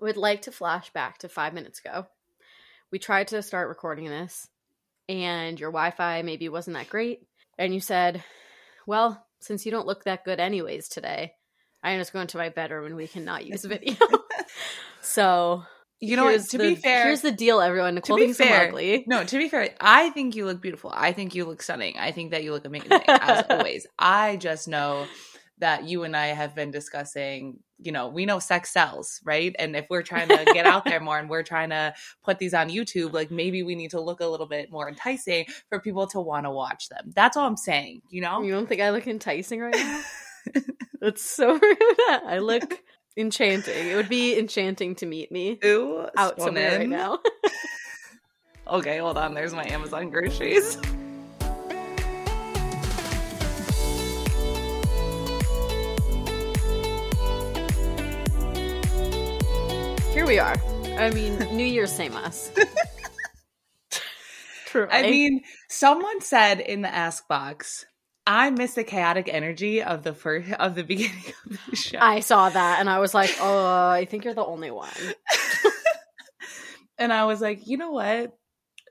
would like to flash back to five minutes ago. We tried to start recording this, and your Wi Fi maybe wasn't that great. And you said, Well, since you don't look that good anyways today, I'm just going to my bedroom and we cannot use video. so You know what? To the- be fair, here's the deal, everyone. Nicole be thinks I'm fair, ugly. No, to be fair, I think you look beautiful. I think you look stunning. I think that you look amazing as always. I just know that you and I have been discussing, you know, we know sex sells, right? And if we're trying to get out there more and we're trying to put these on YouTube, like maybe we need to look a little bit more enticing for people to want to watch them. That's all I'm saying, you know? You don't think I look enticing right now? That's so rude. I look enchanting. It would be enchanting to meet me Ooh, out somewhere right now. Okay, hold on. There's my Amazon groceries. Here we are. I mean, New Year's, same us. True. I mean, someone said in the ask box, I miss the chaotic energy of the first of the beginning of the show. I saw that and I was like, oh, I think you're the only one. and I was like, you know what?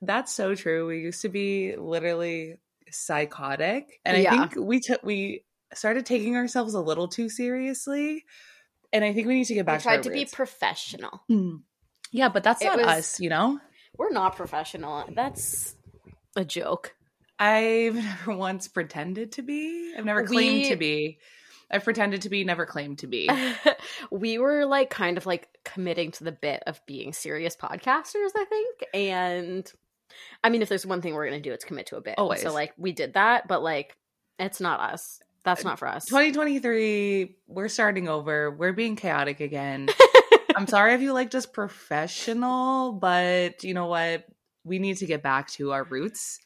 That's so true. We used to be literally psychotic. And I think we took we started taking ourselves a little too seriously. And I think we need to get I back tried to, to our be professional. Hmm. Yeah, but that's It not was- us, you know? We're not professional. That's a joke. I've never once pretended to be. I've never claimed We- to be. I've pretended to be, never claimed to be. we were like kind of like committing to the bit of being serious podcasters, I think. And I mean, if there's one thing we're gonna do, it's commit to a bit. Always. So like we did that, but like it's not us. That's not for us. 2023, we're starting over. We're being chaotic again. I'm sorry if you liked us professional, but you know what? We need to get back to our roots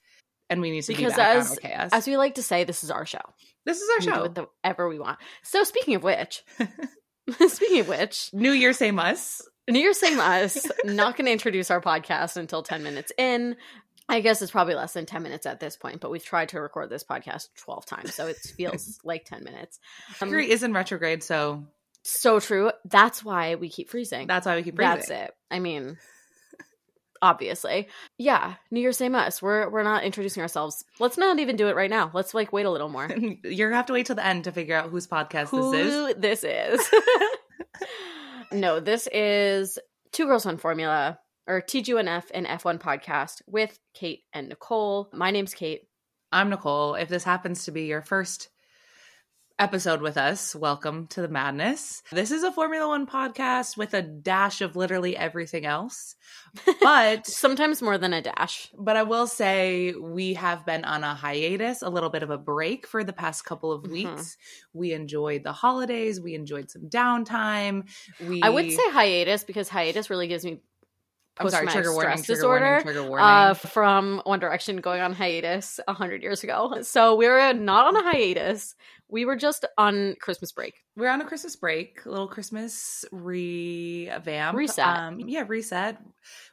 and we need to Because be back as- chaos. As we like to say, this is our show. this is We our do show. whatever we want. So speaking of which, speaking of which, New Year, same us. New Year's same us. Not going to introduce our podcast until ten minutes in. I guess it's probably less than ten minutes at this point, but we've tried to record this podcast twelve times, so it feels like ten minutes. Um, Mercury is in retrograde, so so true. That's why we keep freezing. that's why we keep breathing. That's it. I mean, obviously, yeah. New Year's same us. We're we're not introducing ourselves. Let's not even do it right now. Let's like wait a little more. You're gonna have to wait till the end to figure out whose podcast Who this is. this is? no, this is Two Girls One Formula or TGNF and F1 podcast with Kate and Nicole. My name's Kate. I'm Nicole. If this happens to be your first episode with us, welcome to the madness. This is a Formula One podcast with a dash of literally everything else. But Sometimes more than a dash. but I will say we have been on a hiatus, a little bit of a break for the past couple of Mhm. weeks. We enjoyed the holidays, we enjoyed some downtime. We I would say hiatus because hiatus really gives me I'm sorry, trigger warning, stress trigger disorder, warning, trigger warning. uh, from One Direction going on hiatus a hundred years ago. So we were not on a hiatus. We were just on Christmas break. We're on a Christmas break, a little Christmas revamp, Reset. Um, yeah, reset.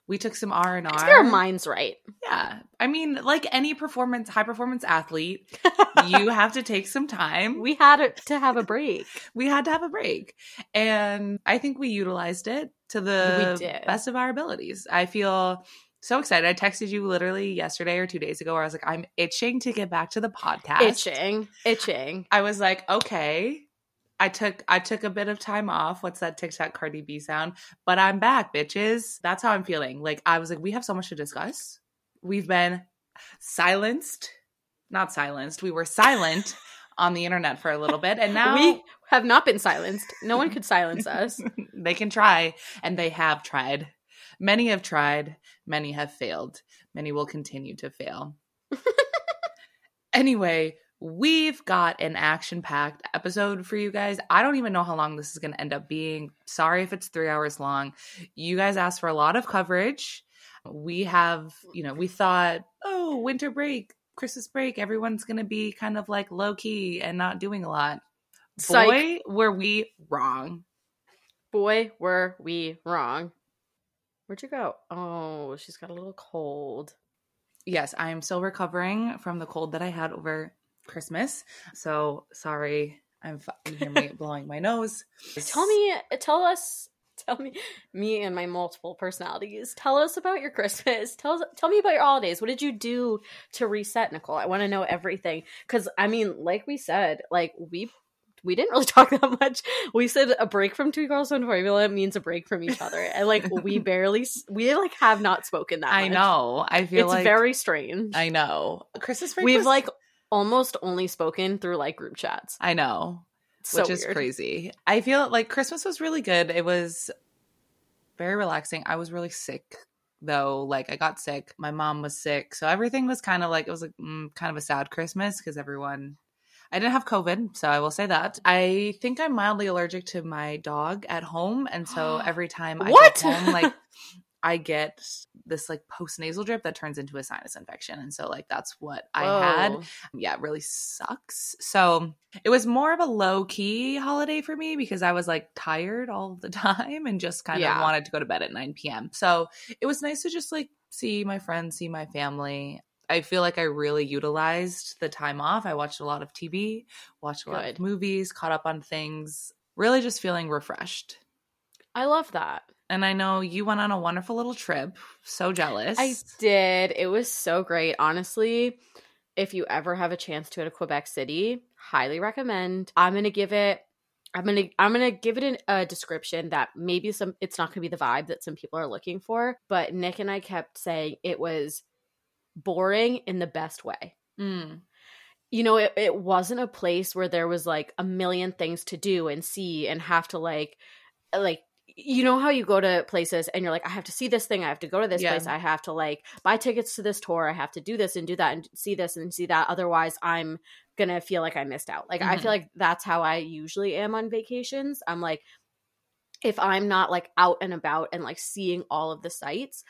We took some R and get our minds right. Yeah, I mean, like any performance, high performance athlete, you have to take some time. we had to have a break. We had to have a break, and I think we utilized it to the best of our abilities. I feel so excited. I texted you literally yesterday or two days ago, where I was like, I'm itching to get back to the podcast. Itching, itching. I was like, okay. I took I took a bit of time off. What's that TikTok Cardi B sound? But I'm back, bitches. That's how I'm feeling. Like I was like, we have so much to discuss. We've been silenced, not silenced. We were silent on the internet for a little bit, and now we have not been silenced. No one could silence us. they can try, and they have tried. Many have tried. Many have failed. Many will continue to fail. anyway, we've got an action packed episode for you guys. I don't even know how long this is going to end up being. Sorry if it's three hours long. You guys asked for a lot of coverage. We have, you know, we thought, oh, winter break, Christmas break, everyone's going to be kind of like low key and not doing a lot. Psych. Boy, were we wrong. Boy, were we wrong. Where'd you go? Oh, she's got a little cold. Yes, I am still recovering from the cold that I had over Christmas. So sorry, I'm f- you hear me blowing my nose. Tell me, tell us tell me me and my multiple personalities. Tell us about your Christmas. Tell us, tell me about your holidays. What did you do to reset, Nicole? I want to know everything cuz I mean, like we said, like we we didn't really talk that much. We said a break from Two Girls One Formula means a break from each other, and like we barely, we like have not spoken that. I much. know. I feel it's like very strange. I know. Christmas break. We've was- like almost only spoken through like group chats. I know. So which is weird. crazy. I feel like Christmas was really good. It was very relaxing. I was really sick though. Like I got sick. My mom was sick, so everything was kind of like it was like mm, kind of a sad Christmas because everyone. I didn't have COVID, so I will say that. I think I'm mildly allergic to my dog at home, and so every time I What? go home, like I get this like post nasal drip that turns into a sinus infection, and so like that's what I had yeah, it really sucks. So it was more of a low key holiday for me because I was like tired all the time and just kind Yeah. of wanted to go to bed at 9 p.m. So it was nice to just like see my friends, see my family. I feel like I really utilized the time off. I watched a lot of TV, watched a lot of movies, caught up on things, really just feeling refreshed. I love that. And I know you went on a wonderful little trip. So jealous. I did. It was so great. Honestly, if you ever have a chance to go to Quebec City, highly recommend. I'm gonna give it. I'm gonna I'm gonna give it an, a description that maybe some it's not gonna be the vibe that some people are looking for. But Nick and I kept saying it was boring in the best way. Mm. You know, it, it wasn't a place where there was like a million things to do and see and have to like like you know how you go to places and you're like, I have to see this thing, I have to go to this Yeah. place, I have to like buy tickets to this tour, I have to do this and do that and see this and see that. Otherwise, I'm gonna feel like I missed out. Like I Mhm. feel like that's how I usually am on vacations. I'm like, if I'm not like out and about and like seeing all of the sights,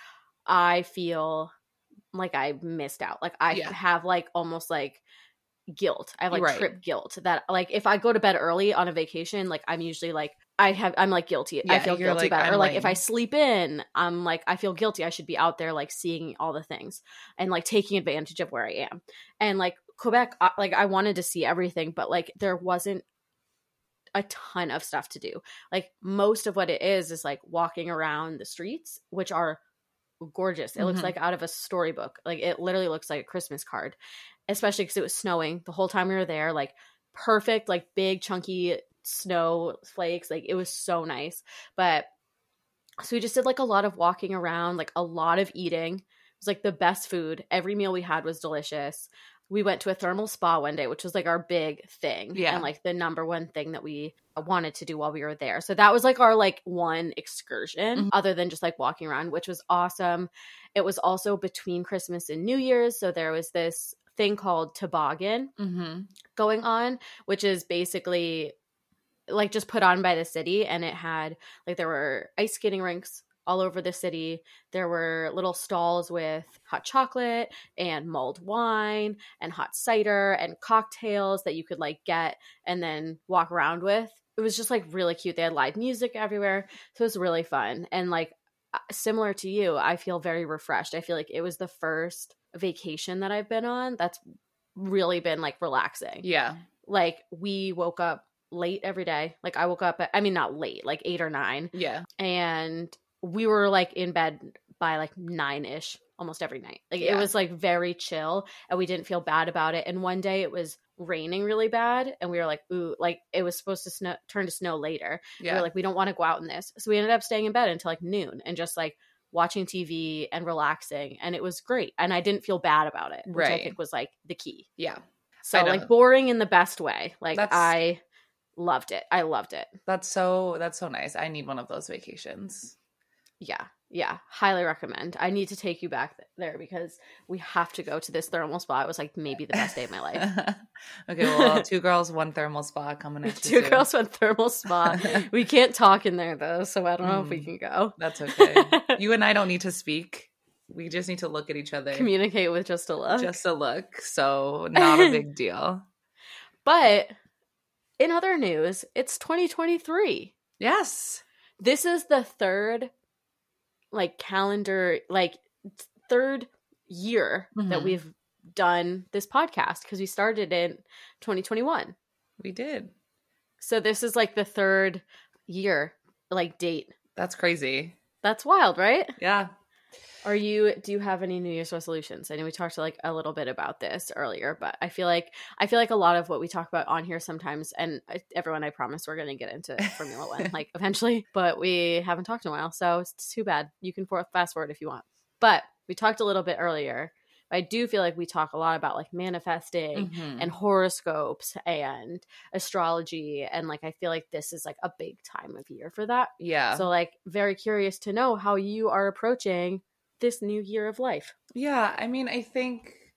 I feel like I missed out. Like I Yeah. have like almost like guilt. I have like Right. trip guilt that like if I go to bed early on a vacation, like I'm usually like I have I'm like guilty. I feel guilty like, about it. Or like if I sleep in, I'm like I feel guilty. I should be out there like seeing all the things and like taking advantage of where I am. And like Quebec, I- like I wanted to see everything, but like there wasn't a ton of stuff to do. Like most of what it is is like walking around the streets, which are gorgeous. It looks Mhm. like out of a storybook. Like it literally looks like a Christmas card, especially because it was snowing the whole time we were there. Like perfect, like big chunky snow flakes. Like it was so nice. But so we just did like a lot of walking around, like a lot of eating. It was like the best food. Every meal we had was delicious. We went to a thermal spa one day, which was like our big thing. Yeah. And like the number one thing that we wanted to do while we were there. So that was like our like one excursion Mhm. other than just like walking around, which was awesome. It was also between Christmas and New Year's. So there was this thing called toboggan Mm-hmm. going on, which is basically like just put on by the city. And it had like there were ice skating rinks all over the city. There were little stalls with hot chocolate and mulled wine and hot cider and cocktails that you could like get and then walk around with. It was just like really cute. They had live music everywhere. So it was really fun. And like uh, similar to you, I feel very refreshed. I feel like it was the first vacation that I've been on that's really been like relaxing. Yeah. Like we woke up late every day. Like I woke up at, I mean not late, like 8 or 9 Yeah. and we were like in bed by like 9ish almost every night. Like it was like very chill and we didn't feel bad about it. And one day it was raining really bad and we were like ooh like it was supposed to snow turn to snow later Yeah. we Yeah. were like, we don't want to go out in this. So we ended up staying in bed until like noon and just like watching TV and relaxing. And it was great. And I didn't feel bad about it, which I think was like the key. yeah. So like boring in the best way. Like That's- I loved it. I loved it. That's so that's so nice. I need one of those vacations. Yeah. Yeah. Highly recommend. I need to take you back th- there because we have to go to this thermal spa. It was like maybe the best day of my life. okay, well, two girls, one thermal spa coming at Two soon. girls went thermal spa. we can't talk in there though, so I don't know if we Mm. can go. That's okay. you and I don't need to speak. We just need to look at each other. Communicate with just a look. Just a look. So not a big deal. But in other news, it's 2023. Yes. This is the third like calendar like third year that Mhm. we've done this podcast because we started in 2021. We did. So this is like the third year like date That's crazy. That's wild, right? Yeah. Are you do you have any New Year's resolutions? I know we talked like a little bit about this earlier, but I feel like I feel like a lot of what we talk about on here sometimes and everyone I promise we're going to get into Formula 1 like eventually, but we haven't talked in a while, so it's too bad. You can fast forward if you want. But we talked a little bit earlier. I do feel like we talk a lot about like manifesting Mhm. and horoscopes and astrology and like I feel like this is like a big time of year for that. yeah. So like very curious to know how you are approaching this new year of life. Yeah, I mean, I think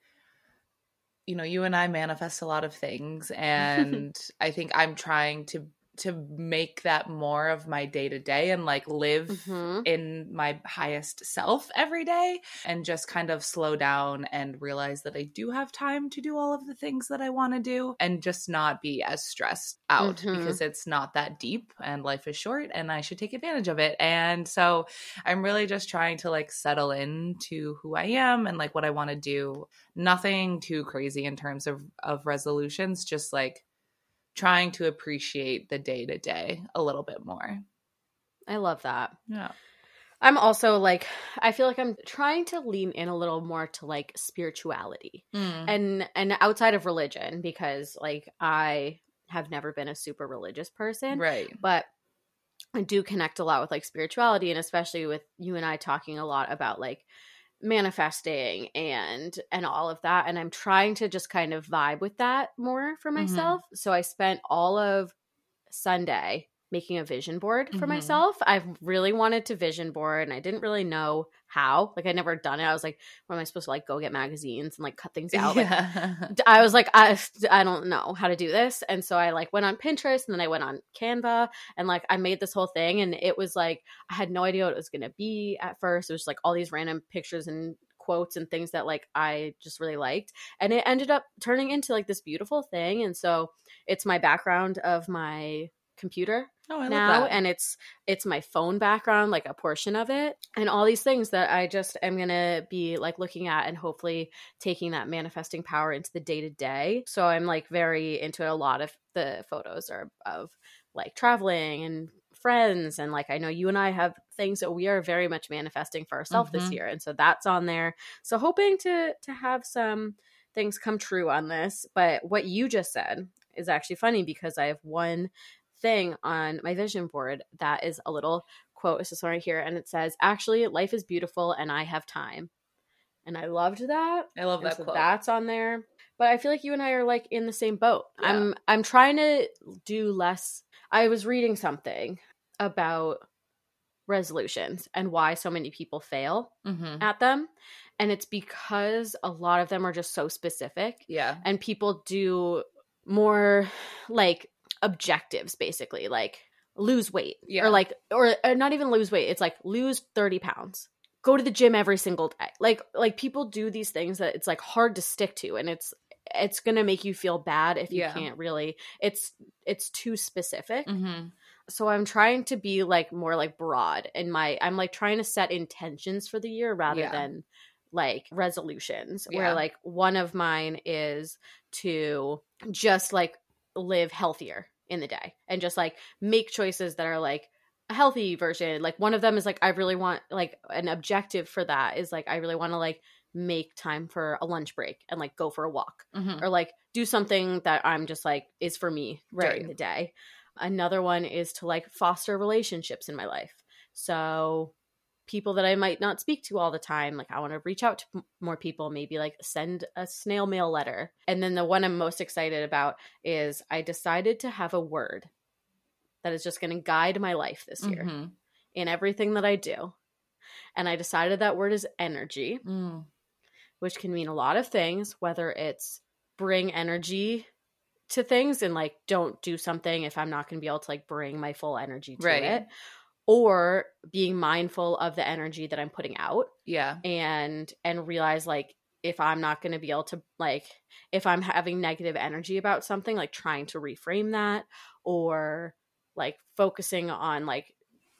you know, you and I manifest a lot of things and I think I'm trying to to make that more of my day to day and like live Mhm. in my highest self every day and just kind of slow down and realize that I do have time to do all of the things that I want to do and just not be as stressed out Mhm. because it's not that deep and life is short and I should take advantage of it. And so I'm really just trying to like settle into who I am and like what I want to do. Nothing too crazy in terms of of resolutions, just like trying to appreciate the day to day a little bit more. I love that. Yeah. I'm also like I feel like I'm trying to lean in a little more to like spirituality. Mm. And and outside of religion because like I have never been a super religious person. Right. but I do connect a lot with like spirituality and especially with you and I talking a lot about like manifesting and and all of that and I'm trying to just kind of vibe with that more for Mhm. myself. So I spent all of Sunday making a vision board for Mhm. myself. I've really wanted to vision board and I didn't really know how. Like I never done it. I was like, what am I supposed to like go get magazines and like cut things out? Like Yeah. d- I was like, I, I don't know how to do this. And so I like went on Pinterest and then I went on Canva and like I made this whole thing. And it was like, I had no idea what it was going to be at first. It was like all these random pictures and quotes and things that like I just really liked. And it ended up turning into like this beautiful thing. And so it's my background of my computer oh, I love now that. and it's it's my phone background like a portion of it and all these things that i just am gonna be like looking at and hopefully taking that manifesting power into the day to day so i'm like very into it a lot of the photos are of like traveling and friends and like i know you and i have things that we are very much manifesting for ourselves this Mhm. year and so that's on there so hoping to to have some things come true on this but what you just said is actually funny because i have one thing on my vision board that is a little quote. It's this one right here, and it says, "Actually, life is beautiful, and I have time." And I loved that. I love And that so quote. that's on there. But I feel like you and I are like in the same boat. Yeah. I'm I'm trying to do less. I was reading something about resolutions and why so many people fail Mhm. at them. And it's because a lot of them are just so specific Yeah. and people do more like objectives basically like lose weight Yeah. or like or, or not even lose weight it's like lose 30 pounds go to the gym every single day like like people do these things that it's like hard to stick to and it's it's gonna make you feel bad if you Yeah. can't really it's it's too specific Mhm. so i'm trying to be like more like broad in my i'm like trying to set intentions for the year rather Yeah. than like resolutions Yeah. where like one of mine is to just like live healthier in the day and just like make choices that are like a healthy version like one of them is like i really want like an objective for that is like i really want to like make time for a lunch break and like go for a walk Mhm. or like do something that I'm just like is for me Right. during the day. Another one is to like foster relationships in my life. So people that I might not speak to all the time, like I want to reach out to more people, maybe like send a snail mail letter. And then the one I'm most excited about is I decided to have a word that is just going to guide my life this year Mhm. in everything that I do. And I decided that word is energy Mm. which can mean a lot of things, whether it's bring energy to things and like don't do something if I'm not going to be able to like bring my full energy to Right. it, or being mindful of the energy that I'm putting out Yeah. and and realize like if I'm not going to be able to like if I'm having negative energy about something like trying to reframe that or like focusing on like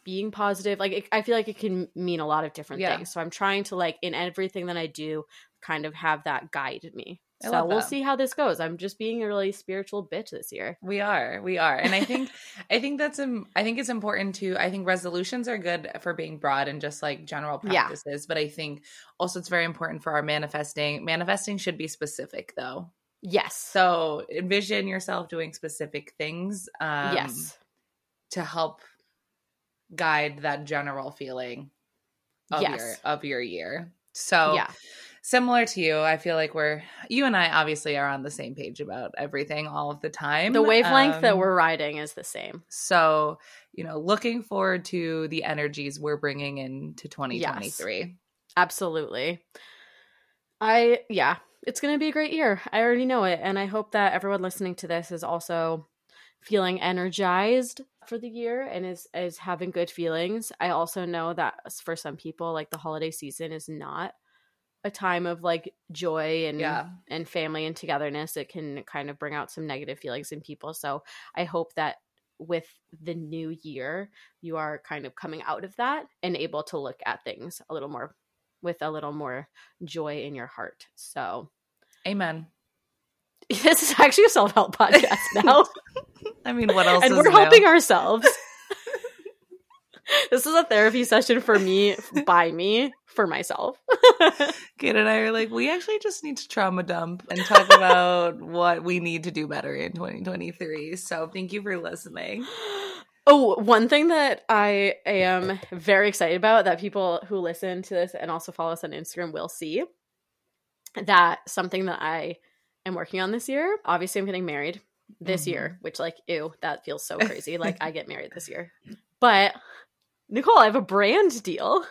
being positive like it, I feel like it can mean a lot of different Yeah. things so I'm trying to like in everything that I do kind of have that guide me I so we'll see how this goes. I'm just being a really spiritual bitch this year. We are, we are, and I think, I think that's um, I think it's important to. I think resolutions are good for being broad and just like general Yeah. practices, but I think also it's very important for our manifesting. Manifesting should be specific though. Yes. So envision yourself doing specific things. Um, yes. to help guide that general feeling of Yes. your of your year. So yeah. Similar to you, I feel like we're you and I obviously are on the same page about everything all of the time. The wavelength that Um, we're riding is the same. so you know looking forward to the energies we're bringing into 2023. Absolutely. I yeah, it's going to be a great year. I already know it and I hope that everyone listening to this is also feeling energized for the year and is is having good feelings. I also know that for some people like the holiday season is not a time of like joy and Yeah. and family and togetherness. It can kind of bring out some negative feelings in people. So I hope that with the new year, you are kind of coming out of that and able to look at things a little more with a little more joy in your heart. So Amen. this is actually a self help podcast now, I mean, what else? and we're new? helping ourselves. This is a therapy session for me, by me, for myself. Kate and I are like, we actually just need to trauma dump and talk about what we need to do better in 2023. So thank you for listening. Oh, one thing that I am very excited about that people who listen to this and also follow us on Instagram will see that something that I am working on this year. Obviously, I'm getting married this year, mm-hmm. which, like, ew, that feels so crazy. like, I get married this year. But, Nicole, I have a brand deal.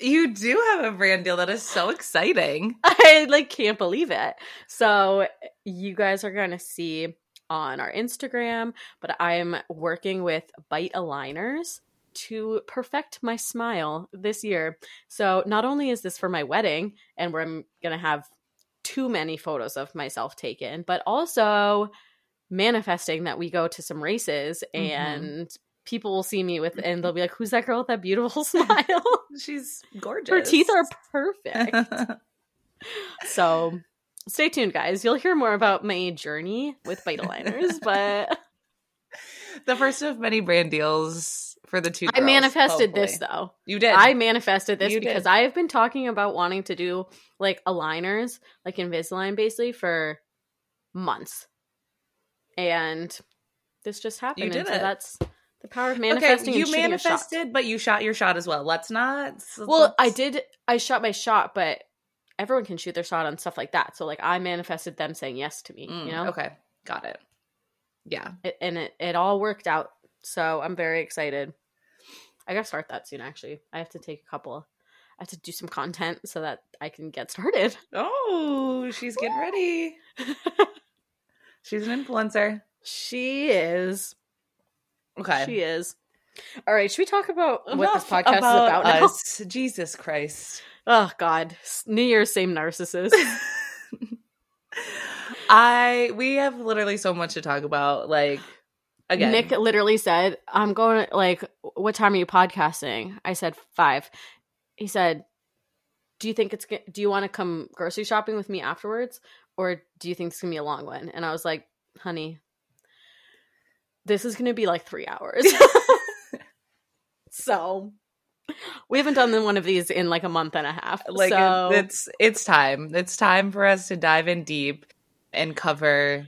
You do have a brand deal that is so exciting. I like can't believe it. So you guys are going to see on our Instagram, but I'm working with Byte Aligners to perfect my smile this year. So not only is this for my wedding and where I'm going to have too many photos of myself taken, but also manifesting that we go to some races Mhm. and people will see me with and they'll be like who's that girl with that beautiful smile She's gorgeous. her teeth are perfect so stay tuned, guys. You'll hear more about my journey with Byte Aligners, but the first of many brand deals for the two. I girls, manifested this though. You did. I manifested this You because did. I have been talking about wanting to do like aligners, like Invisalign basically for months. And this just happened. You did and so it. that's the power of manifesting. okay, you and shooting shot. manifested, but you shot your shot as well. Let's not. Well, I let's- did. I shot my shot, but everyone can shoot their shot on stuff like that. So, like, I manifested them saying yes to me. Mm, you know, Okay, got it. Yeah. it, and it it all worked out. So I'm very excited. I gotta start that soon. Actually, I have to take a couple. I have to do some content so that I can get started. Oh, she's getting ready. She's an influencer. she is. Okay. She is. All right. Should we talk about what this Enough podcast is about now? Jesus Christ. Oh God, New Year's same narcissist. I we have literally so much to talk about. Like again, Nick literally said, "I'm going. to Like, what time are you podcasting?" I said five. He said, "Do you think it's? Do you want to come grocery shopping with me afterwards, or do you think it's gonna be a long one?" And I was like, "Honey, this is gonna be like three hours." so we haven't done one of these in like a month and a half. like so, it's it's time. It's time for us to dive in deep and cover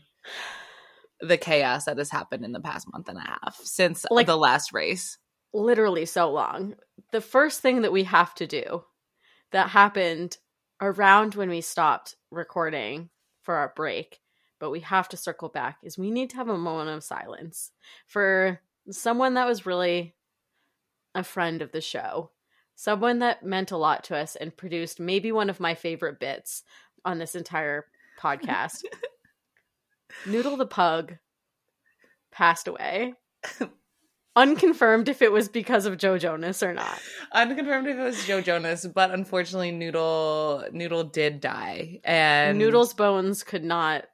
the chaos that has happened in the past month and a half since Like- the last race. literally so long. The first thing that we have to do that happened around when we stopped recording for our break, but we have to circle back is we need to have a moment of silence for someone that was really a friend of the show. Someone that meant a lot to us and produced maybe one of my favorite bits on this entire podcast. Noodle the pug passed away. Unconfirmed if it was because of Joe Jonas or not. Unconfirmed if it was Joe Jonas, but unfortunately, Noodle Noodle did die, and Noodle's bones could not.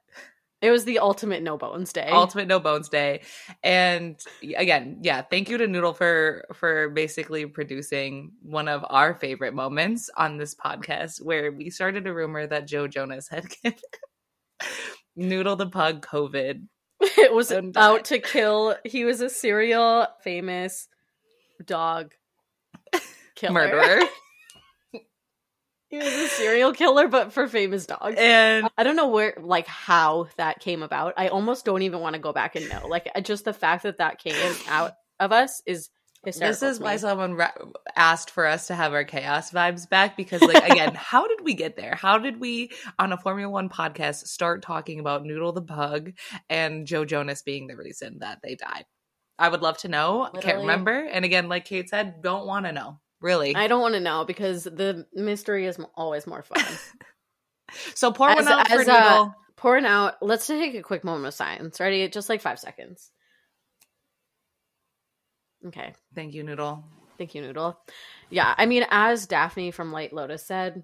It was the ultimate no bones day. ultimate no bones day and again yeah thank you to noodle for for basically producing one of our favorite moments on this podcast where we started a rumor that joe jonas had given Noodle the pug COVID. It was out to kill. He was a serial famous dog killer. Murderer. He was a serial killer, but for famous dogs. and I don't know where, like, how that came about. I almost don't even want to go back and know. Like, just the fact that that came out of us is this is why someone ra- asked for us to have our chaos vibes back because like again how did we get there? How did we on a formula one podcast start talking about noodle the pug and joe jonas being the reason that they died? I would love to know. I can't remember. And again like kate said don't want to know really I don't want to know because the mystery is always more fun. so pour one As- out for as uh, a- noodle Pouring out. Let's take a quick moment of silence. Ready? Just like five seconds. Okay. thank you noodle Thank you, Noodle. Yeah, I mean, as Daphne from White Lotus said,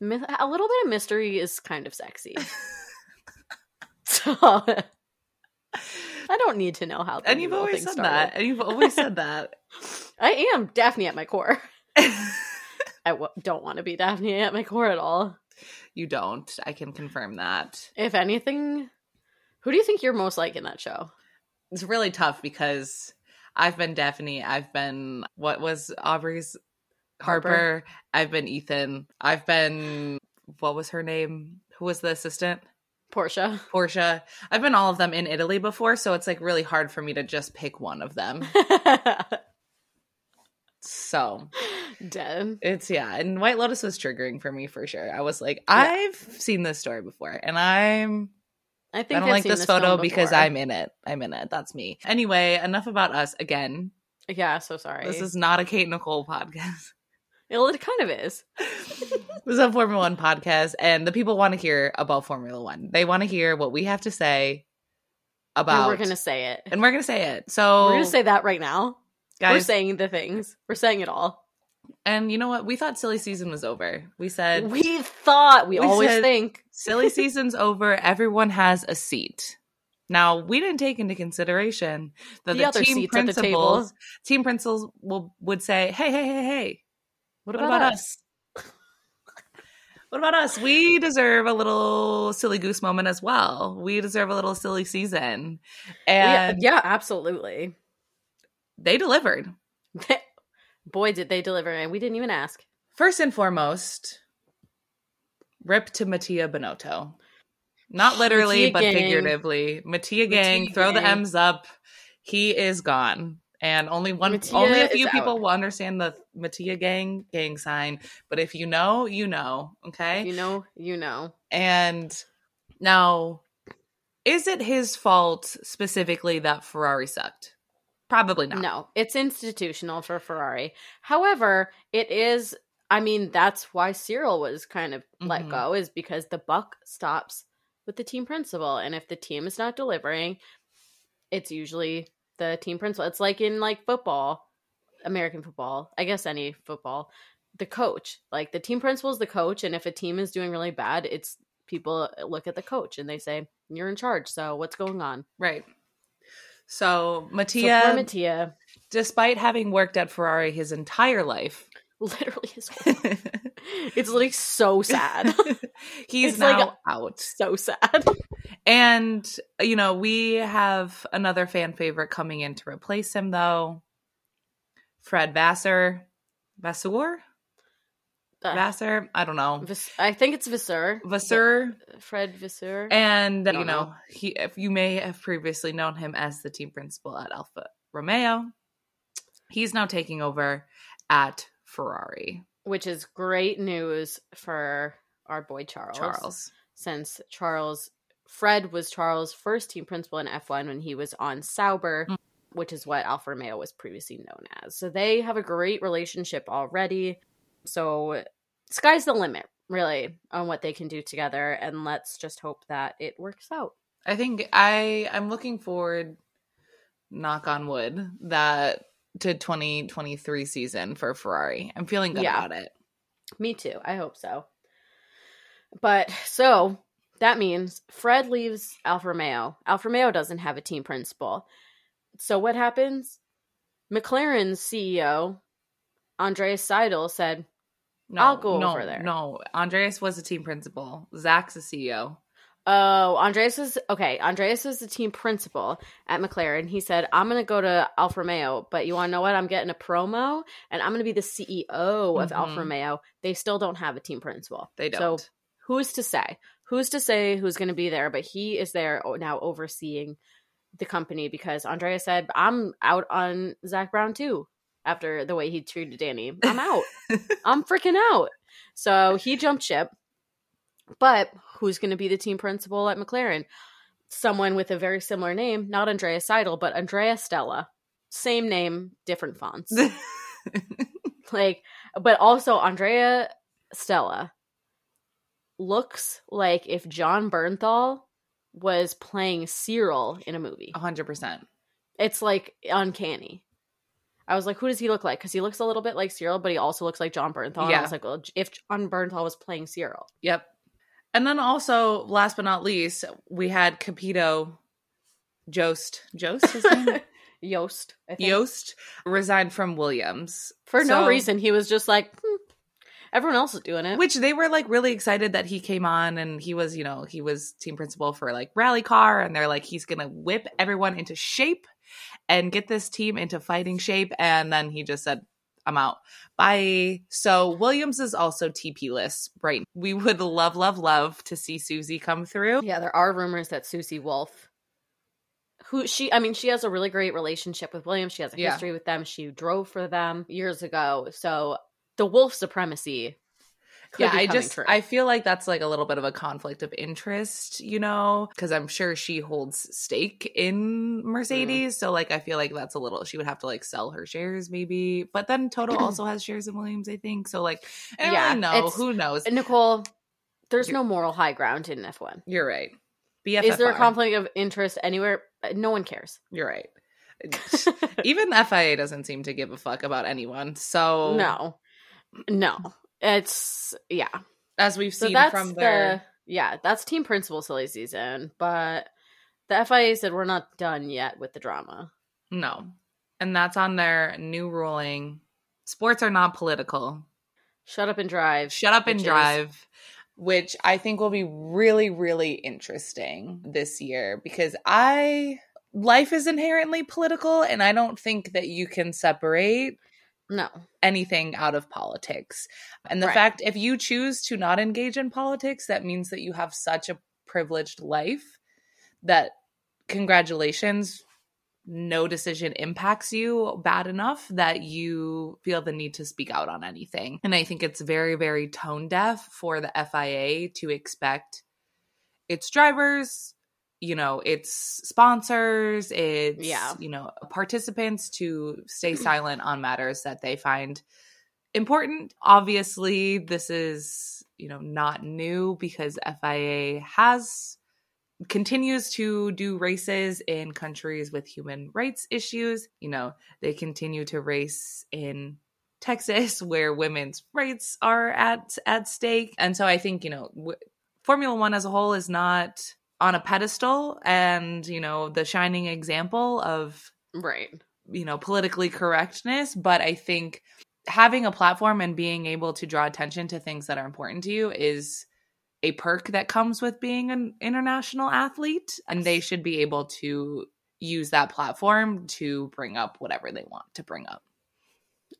mi- a little bit of mystery is kind of sexy. so I don't need to know how. And you've always said that and you've always said that I am Daphne at my core. I w- don't want to be Daphne at my core at all. you don't i can confirm that If anything, who do you think you're most like in that show? it's really tough because I've been Daphne. I've been what was Aubrey's Harper. Harper. I've been Ethan. I've been what was her name? Who was the assistant? Portia. Portia. I've been all of them in Italy before, so it's like really hard for me to just pick one of them. So Dead. it's yeah, and White Lotus was triggering for me for sure. I was like, I've seen this story before, and I'm I think I don't I've like seen this photo because. I'm in it. I'm in it. That's me. Anyway, enough about us again. Yeah, so sorry. This is not a Kate Nicole podcast. Well, it kind of is. this is a Formula One podcast, and the people want to hear about Formula One. They want to hear what we have to say about. and we're gonna say it. and we're gonna say it. So we're gonna say that right now. We're saying the things. We're saying it all. and you know what? We thought silly season was over. We said We thought we, We always said- think. silly season's over. Everyone has a seat. Now we didn't take into consideration that The the, team seats at the principals, team principals will would say, "Hey, hey, hey, hey, What What about, about us? What about us? We deserve a little silly goose moment as well. We deserve a little silly season. Yeah, uh, And yeah, absolutely. they delivered. Boy, did they deliver, and we didn't even ask. First and foremost, rip to Mattia Binotto. Not literally, Mattia but gang. figuratively. Mattia gang, Mattia throw the. M's up. He is gone. And only one Mattia only a few people out. will understand the Mattia gang gang sign. But if you know, you know. Okay. You know, you know. And now, is it his fault specifically that Ferrari sucked? Probably not. No, it's institutional for Ferrari. However, it is. I mean, that's why Cyril was kind of let Mhm. go, is because the buck stops with the team principal, and if the team is not delivering, it's usually the team principal. It's like in like football, American football, I guess any football. The coach, like the team principal, is the coach, and if a team is doing really bad, it's people uh, look at the coach and they say, "You're in charge, so what's going on?" Right. So, So Mattia, poor Mattia, despite having worked at Ferrari his entire life, literally his whole life, It's like so sad. he's It's now like- out. so sad. And, you know, we have another fan favorite coming in to replace him, though. Fred Vassar. Vassar? Uh, Vassar? I don't know. Vis- I think it's Visser. Vassar. Fred Visser. And, you know, know. he if you may have previously known him as the team principal at Alfa Romeo. He's now taking over at Ferrari. which is great news for our boy Charles. Charles. Since Charles, Fred was Charles' first team principal in F1 when he was on Sauber, Mm. Which is what Alfa Romeo was previously known as. So they have a great relationship already. So sky's the limit, really, on what they can do together. And let's just hope that it works out. I think I I'm looking forward knock on wood that to 2023 season for Ferrari. I'm feeling good Yeah. about it. Me too. I hope so. But so that means Fred leaves Alfa Romeo. Alfa Romeo doesn't have a team principal. So what happens? McLaren's CEO, Andreas Seidl, said, No, I'll go no, over there. No, Andreas was a team principal. Zak's a CEO. Oh, Andreas is okay. Andreas is the team principal at McLaren. He said, "I'm going to go to Alfa Romeo, but you want to know what? I'm getting a promo, and I'm going to be the CEO of Mhm. Alfa Romeo. They still don't have a team principal. They don't. So who's to say? Who's to say who's going to be there? But he is there now overseeing the company because Andrea said, "I'm out on Zak Brown too." After the way he treated Danny, I'm out. I'm freaking out. So he jumped ship. But who's going to be the team principal at McLaren? Someone with a very similar name, not Andrea Seidl, but Andrea Stella. Same name, different fonts. like, but also Andrea Stella looks like if Jon Bernthal was playing Cyril in a movie. A hundred percent. It's like uncanny. I was like, who does he look like? Because he looks a little bit like Cyril, but he also looks like Jon Bernthal. And I Yeah. was like, well, if Jon Bernthal was playing Cyril. Yep. And then also, last but not least, we had Capito Jost. Jost his name? Yost. I think. Yost resigned from Williams. For no reason. He was just like, hmm, everyone else is doing it. Which they were like really excited that he came on and he was, you know, he was team principal for like rally car and they're like he's going to whip everyone into shape and get this team into fighting shape and then he just said I'm out. Bye. So Williams is also TP list, right? We would love love love to see Susie come through. Yeah, there are rumors that Susie Wolff, who she, I mean, she has a really great relationship with Williams. She has a Yeah. history with them. She drove for them years ago. So the Wolff supremacy. Yeah, I just true. I feel like that's like a little bit of a conflict of interest, you know, because I'm sure she holds stake in Mm-hmm. Mercedes, so like I feel like that's a little she would have to like sell her shares maybe, but then Toto also has shares in Williams, I think. So like I Yeah, really know. Who knows? Nicole, there's You're- no moral high ground in F1. You're right. BFFR. Is there a conflict of interest anywhere? Uh, No one cares. You're right. Even FIA doesn't seem to give a fuck about anyone. So No, no, it's yeah. as we've So seen that's from their the yeah, that's team principal silly season, but the FIA said we're not done yet with the drama. no, and that's on their new ruling. Sports are not political. Shut up and drive. Shut up and is- drive, which I think will be really, really interesting this year because I life is inherently political and I don't think that you can separate No, anything out of politics. And the Right. fact if you choose to not engage in politics, that means that you have such a privileged life that congratulations no decision impacts you bad enough that you feel the need to speak out on anything. And I think it's very, very tone deaf for the FIA to expect its drivers, you know, its sponsors, its, Yeah. you know, participants to stay silent on matters that they find important. Obviously, this is, you know, not new because FIA has continues to do races in countries with human rights issues. You know, they continue to race in Texas where women's rights are at at stake. And so I think, you know, w- Formula 1 as a whole is not on a pedestal and, you know, the shining example of right. you know politically correctness but i think having a platform and being able to draw attention to things that are important to you is a perk that comes with being an international athlete and they should be able to use that platform to bring up whatever they want to bring up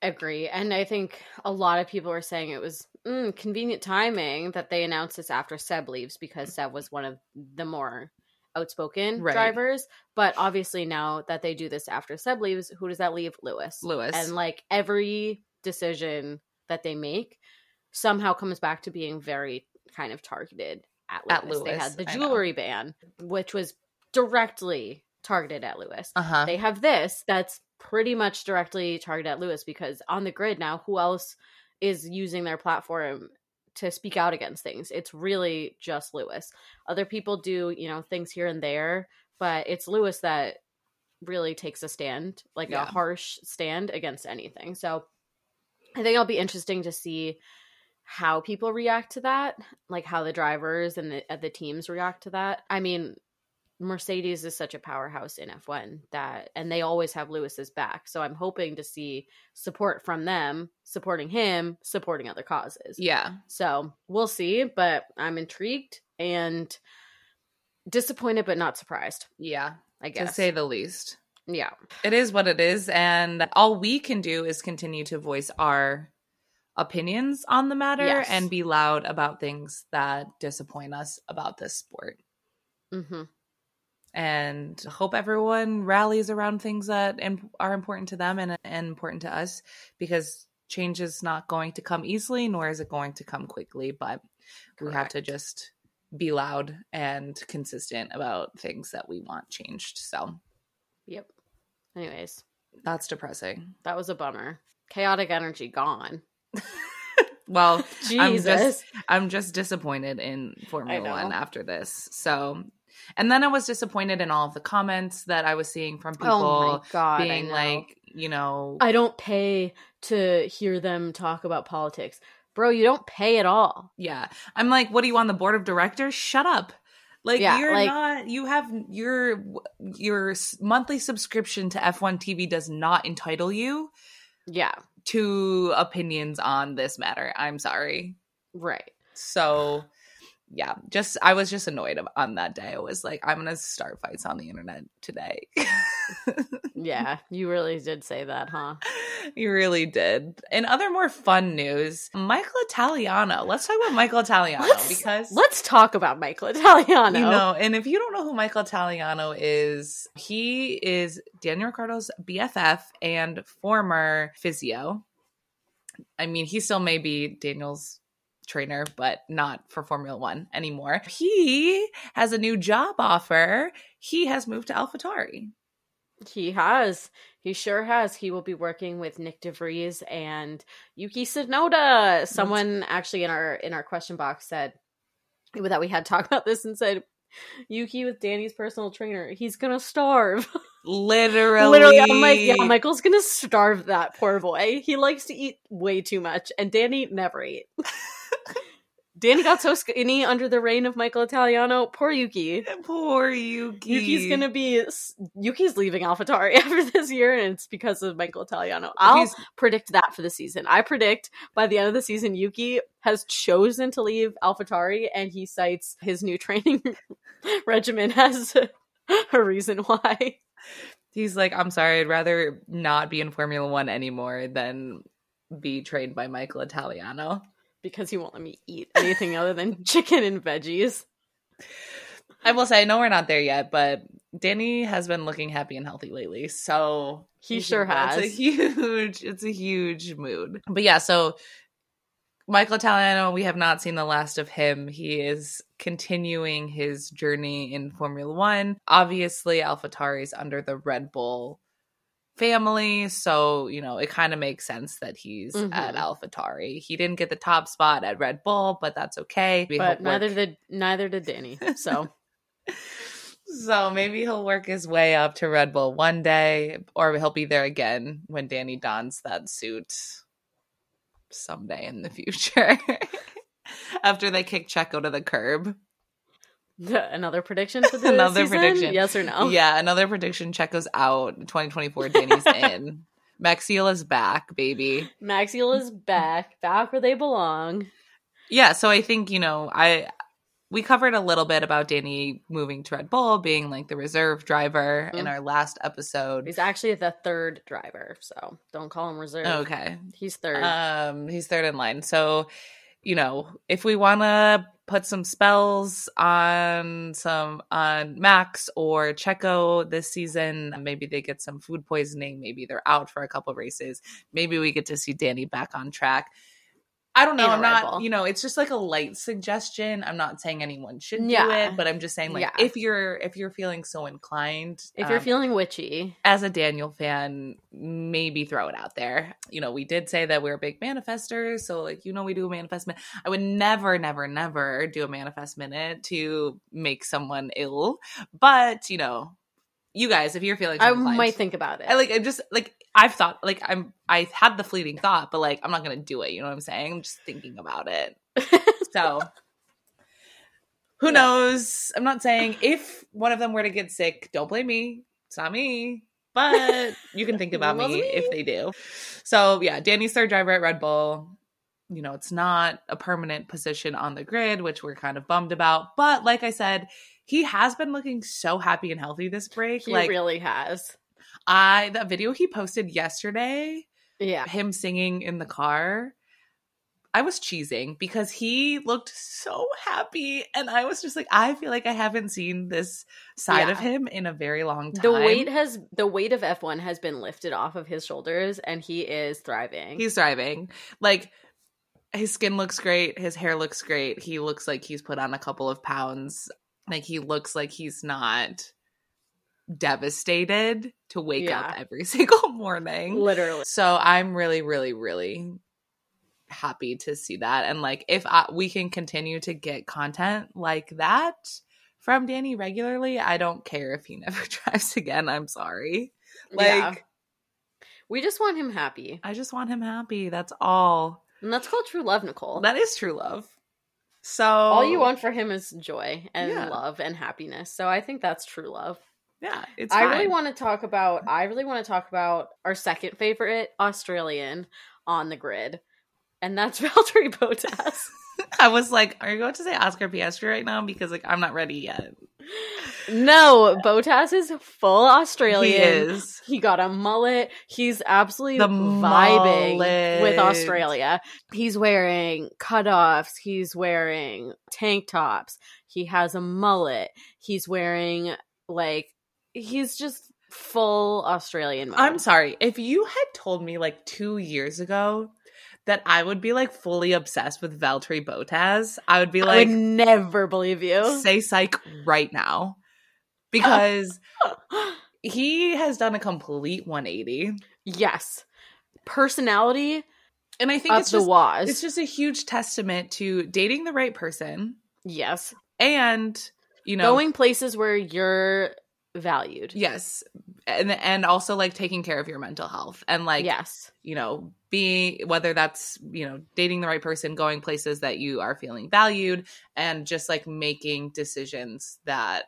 Agree. And I think a lot of people were saying it was mm, convenient timing that they announced this after Seb leaves because Seb was one of the more outspoken Right. drivers. But obviously, now that they do this after Seb leaves, who does that leave? Lewis. lewis And like every decision that they make somehow comes back to being very kind of targeted at Lewis. At They had the jewelry ban, which was directly targeted at Lewis uh-huh they have this that's pretty much directly targeted at Lewis because on the grid now, who else is using their platform to speak out against things? It's really just Lewis. Other people do, you know, things here and there, but it's Lewis that really takes a stand, like Yeah. a harsh stand against anything. So I think it'll be interesting to see how people react to that, like how the drivers and the, uh, the teams react to that. I mean, Mercedes is such a powerhouse in F1 that, and they always have Lewis's back. So I'm hoping to see support from them, supporting him, supporting other causes. yeah So we'll see, but I'm intrigued. And disappointed but not surprised. Yeah, I guess. to say the least. yeah. It is what it is, and all we can do is continue to voice our opinions on the matter Yes. and be loud about things that disappoint us about this sport. hmm and hope everyone rallies around things that im- are important to them and, and important to us because change is not going to come easily nor is it going to come quickly but we have to just be loud and consistent about things that we want changed so Yep. Anyways, that's depressing that was a bummer. Chaotic energy gone. well I'm Jesus. just I'm just disappointed in Formula. One after this. So, and then I was disappointed in all of the comments that I was seeing from oh people oh god. Being like, you know, I don't pay to hear them talk about politics. Bro, you don't pay at all. yeah. I'm like, what are you on the board of directors? Shut up. Like Yeah, you're like- not. You have your your monthly subscription to F1 TV does not entitle you Yeah, to opinions on this matter. I'm sorry. right. So, yeah, just I was just annoyed on that day. I was like, I'm gonna start fights on the internet today. Yeah, you really did say that, huh? you really did. In other more fun news, Michael Italiano. Let's talk about Michael Italiano Let's- because Let's talk about Michael Italiano. you know, and if you don't know who Michael Italiano is, he is Daniel Ricciardo's BFF and former physio. I mean, he still may be Daniel's trainer, but not for Formula One anymore. He has a new job offer. He has moved to AlphaTauri. He has. He sure has. He will be working with Nyck de Vries and Yuki Tsunoda. Someone actually in our in our question box said that we had talked about this and said Yuki with Danny's personal trainer. He's gonna starve. Literally, Literally, I'm like, yeah, Michael's gonna starve that poor boy. He likes to eat way too much, and Danny never ate. Danny got so skinny under the reign of Michael Italiano. Poor Yuki. Poor Yuki. Yuki's gonna be Yuki's leaving AlphaTauri after this year, and it's because of Michael Italiano. I'll He's- predict that for the season. I predict by the end of the season, Yuki has chosen to leave AlphaTauri, and he cites his new training regimen as a reason why. He's like, I'm sorry, I'd rather not be in Formula One anymore than be trained by Michael Italiano. Because he won't let me eat anything other than chicken and veggies. I will say, I know we're not there yet, but Danny has been looking happy and healthy lately. So He sure has. a huge, it's a huge mood. But yeah, so Michael Italiano, we have not seen the last of him. He is continuing his journey in Formula One. Obviously, AlphaTauri is under the Red Bull family, so you know it kind of makes sense that he's Mhm. at AlphaTauri. He didn't get the top spot at Red Bull, but that's okay. We but neither work- did neither did Danny. So So maybe he'll work his way up to Red Bull one day, or he'll be there again when Danny dons that suit someday in the future. After they kick Checo to the curb. Another prediction for the Another season? prediction. Yes or no? Yeah, another prediction. Checo's out. 2024, Danny's in. Maxiel is back, baby. Maxiel is back, back where they belong. Yeah, so I think, you know, I we covered a little bit about Danny moving to Red Bull, being like the reserve driver in Mhm. our last episode. He's actually the third driver, so don't call him reserve. Okay. He's third. Um, he's third in line. So, you know, if we want to put some spells on some on Max or Checo this season, maybe they get some food poisoning, maybe they're out for a couple races, maybe we get to see Danny back on track. I don't know. I'm not, Bull. you know, it's just like a light suggestion. I'm not saying anyone should do Yeah. it, but I'm just saying like Yeah. if you're if you're feeling so inclined, if you're um, feeling witchy, as a Daniel fan, maybe throw it out there. You know, we did say that we're big manifestors, so like you know, we do a manifest minute. I would never, never, never do a manifest minute to make someone ill, but you know, you guys, if you're feeling, so I inclined- might think about it. I like. I just like I've thought like I'm. I had the fleeting thought, but like I'm not gonna do it. You know what I'm saying? I'm just thinking about it. So. Who Yeah. knows? I'm not saying if one of them were to get sick, don't blame me. It's not me. But you can think about me me. if they do. So yeah, Danny's third driver at Red Bull. you know, it's not a permanent position on the grid, which we're kind of bummed about. But like I said, he has been looking so happy and healthy this break. He like really has. I that video he posted yesterday, Yeah. him singing in the car. I was cheesing because he looked so happy and I was just like I feel like I haven't seen this side of him in a very long time. The weight has the weight of F1 has been lifted off of his shoulders and he is thriving. He's thriving. Like his skin looks great, his hair looks great. He looks like he's put on a couple of pounds. Like he looks like he's not devastated to wake up every single morning. literally. So I'm really really really happy to see that and like if I, we can continue to get content like that from Danny regularly, I don't care if he never drives again. I'm sorry. Like yeah. We just want him happy. I just want him happy. That's all. And that's called true love, Nicole. That is true love. So All you want for him is joy and Yeah. love and happiness. So I think that's true love. Yeah, it's. I really want to talk about I really want to talk about our second favorite Australian on the grid. And that's Valtteri Bottas. I was like, "Are you going to say Oscar Piastri right now?" Because like I'm not ready yet. no, Bottas is full Australian. He is. He got a mullet. He's absolutely The vibing with. Australia. He's wearing cutoffs. He's wearing tank tops. He has a mullet. He's wearing like he's just full Australian. Mode. I'm sorry if you had told me like two years ago that I would be like fully obsessed with Valtteri Bottas. I would be like, I would never believe you. say psych right now, because he has done a complete 180, yes, personality and I think it's the just waz. it's just a huge testament to dating the right person yes, and you know going places where you're valued. yes and and also like taking care of your mental health and like yes, you know being whether that's you know dating the right person going places that you are feeling valued and just like making decisions that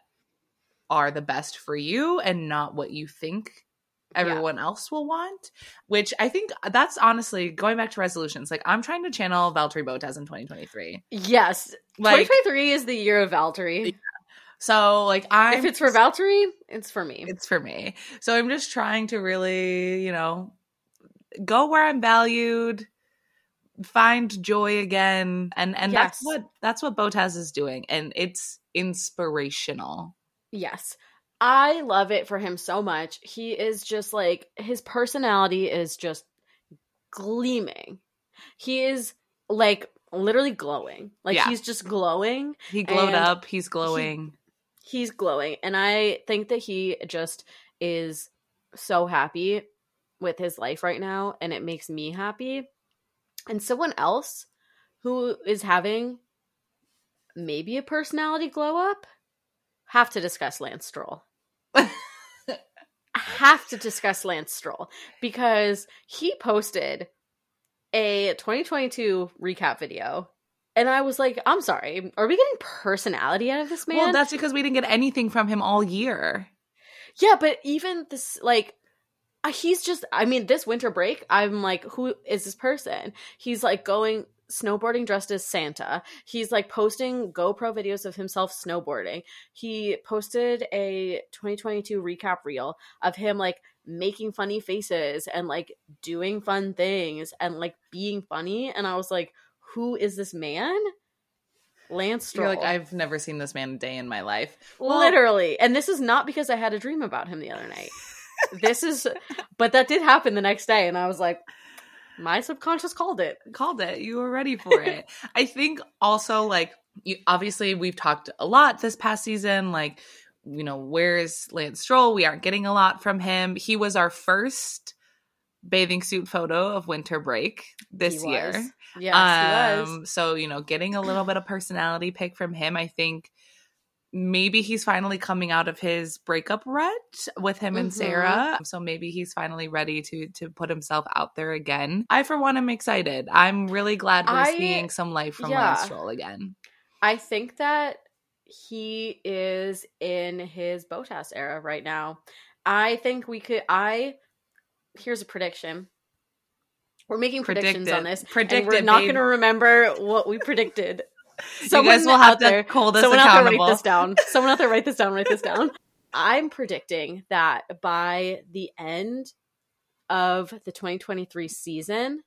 are the best for you and not what you think everyone else will want which i think that's honestly going back to resolutions like i'm trying to channel valtteri bottas in 2023 yes. like 2023 is the year of Valtteri. So like i'm if it's for Valtteri, it's for me. it's for me. So I'm just trying to really, you know, go where I'm valued, find joy again, and and that's what that's what Bottas is doing, and it's inspirational. Yes. I love it for him so much. He is just like his personality is just gleaming. He is like literally glowing. Like Yeah. he's just glowing. He glowed up. He's glowing. He's glowing. And I think that he just is so happy with his life right now and it makes me happy. And someone else who is having maybe a personality glow up have to discuss Lance Stroll. have to discuss Lance Stroll because he posted a 2022 recap video. And I was like, I'm sorry, are we getting personality out of this man? well, that's because we didn't get anything from him all year. yeah, but even this, like, uh, he's just, I mean, this winter break, I'm like, who is this person? He's like going snowboarding dressed as Santa. He's like posting GoPro videos of himself snowboarding. He posted a 2022 recap reel of him like making funny faces and like doing fun things and like being funny. And I was like, who is this man? Lance Stroll. You're like, I've never seen this man a day in my life. Well- Literally. And this is not because I had a dream about him the other night. this is, but that did happen the next day. And I was like, my subconscious called it. called it. You were ready for it. I think also like you obviously we've talked a lot this past season like you know where's Lance Stroll? We aren't getting a lot from him. He was our first bathing suit photo of winter break this He year. was. Yes, he was. Um, so you know, getting a little bit of personality pick from him, I think maybe he's finally coming out of his breakup rut with him and Mhm. Sarah. So maybe he's finally ready to to put himself out there again. I for one am excited. I'm really glad we're I- seeing some life from yeah. Lance Stroll again. I think that he is in his Bottas era right now. I think we could I here's a prediction. We're making predictions on Predicted. this, and Predicted, we're not going to remember what we predicted. So, you Someone guys will have out to there, hold us someone out there write this down. Someone out there write this down. Write this down. I'm predicting that by the end of the 2023 season,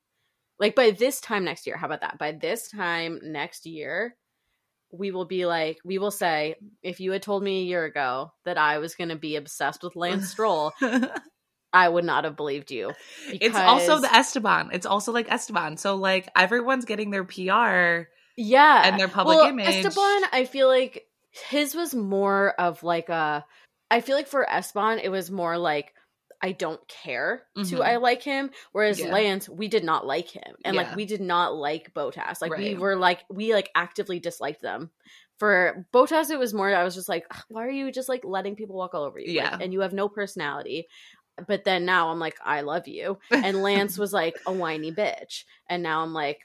like by this time next year, how about that? By this time next year, we will be like, we will say, if you had told me a year ago that I was going to be obsessed with Lance Stroll, I would not have believed you. it's also the Esteban. It's also like Esteban. So like everyone's getting their PR. yeah and their public well, image. esteban i feel like his was more of like a i feel like for esteban it was more like i don't care Mhm. to i like him whereas Yeah. lance we did not like him and Yeah. like we did not like bottas like we were like we like actively disliked them for bottas it was more i was just like why are you just like letting people walk all over you Like, Yeah. and you have no personality but then now i'm like i love you and lance was like a whiny bitch and now i'm like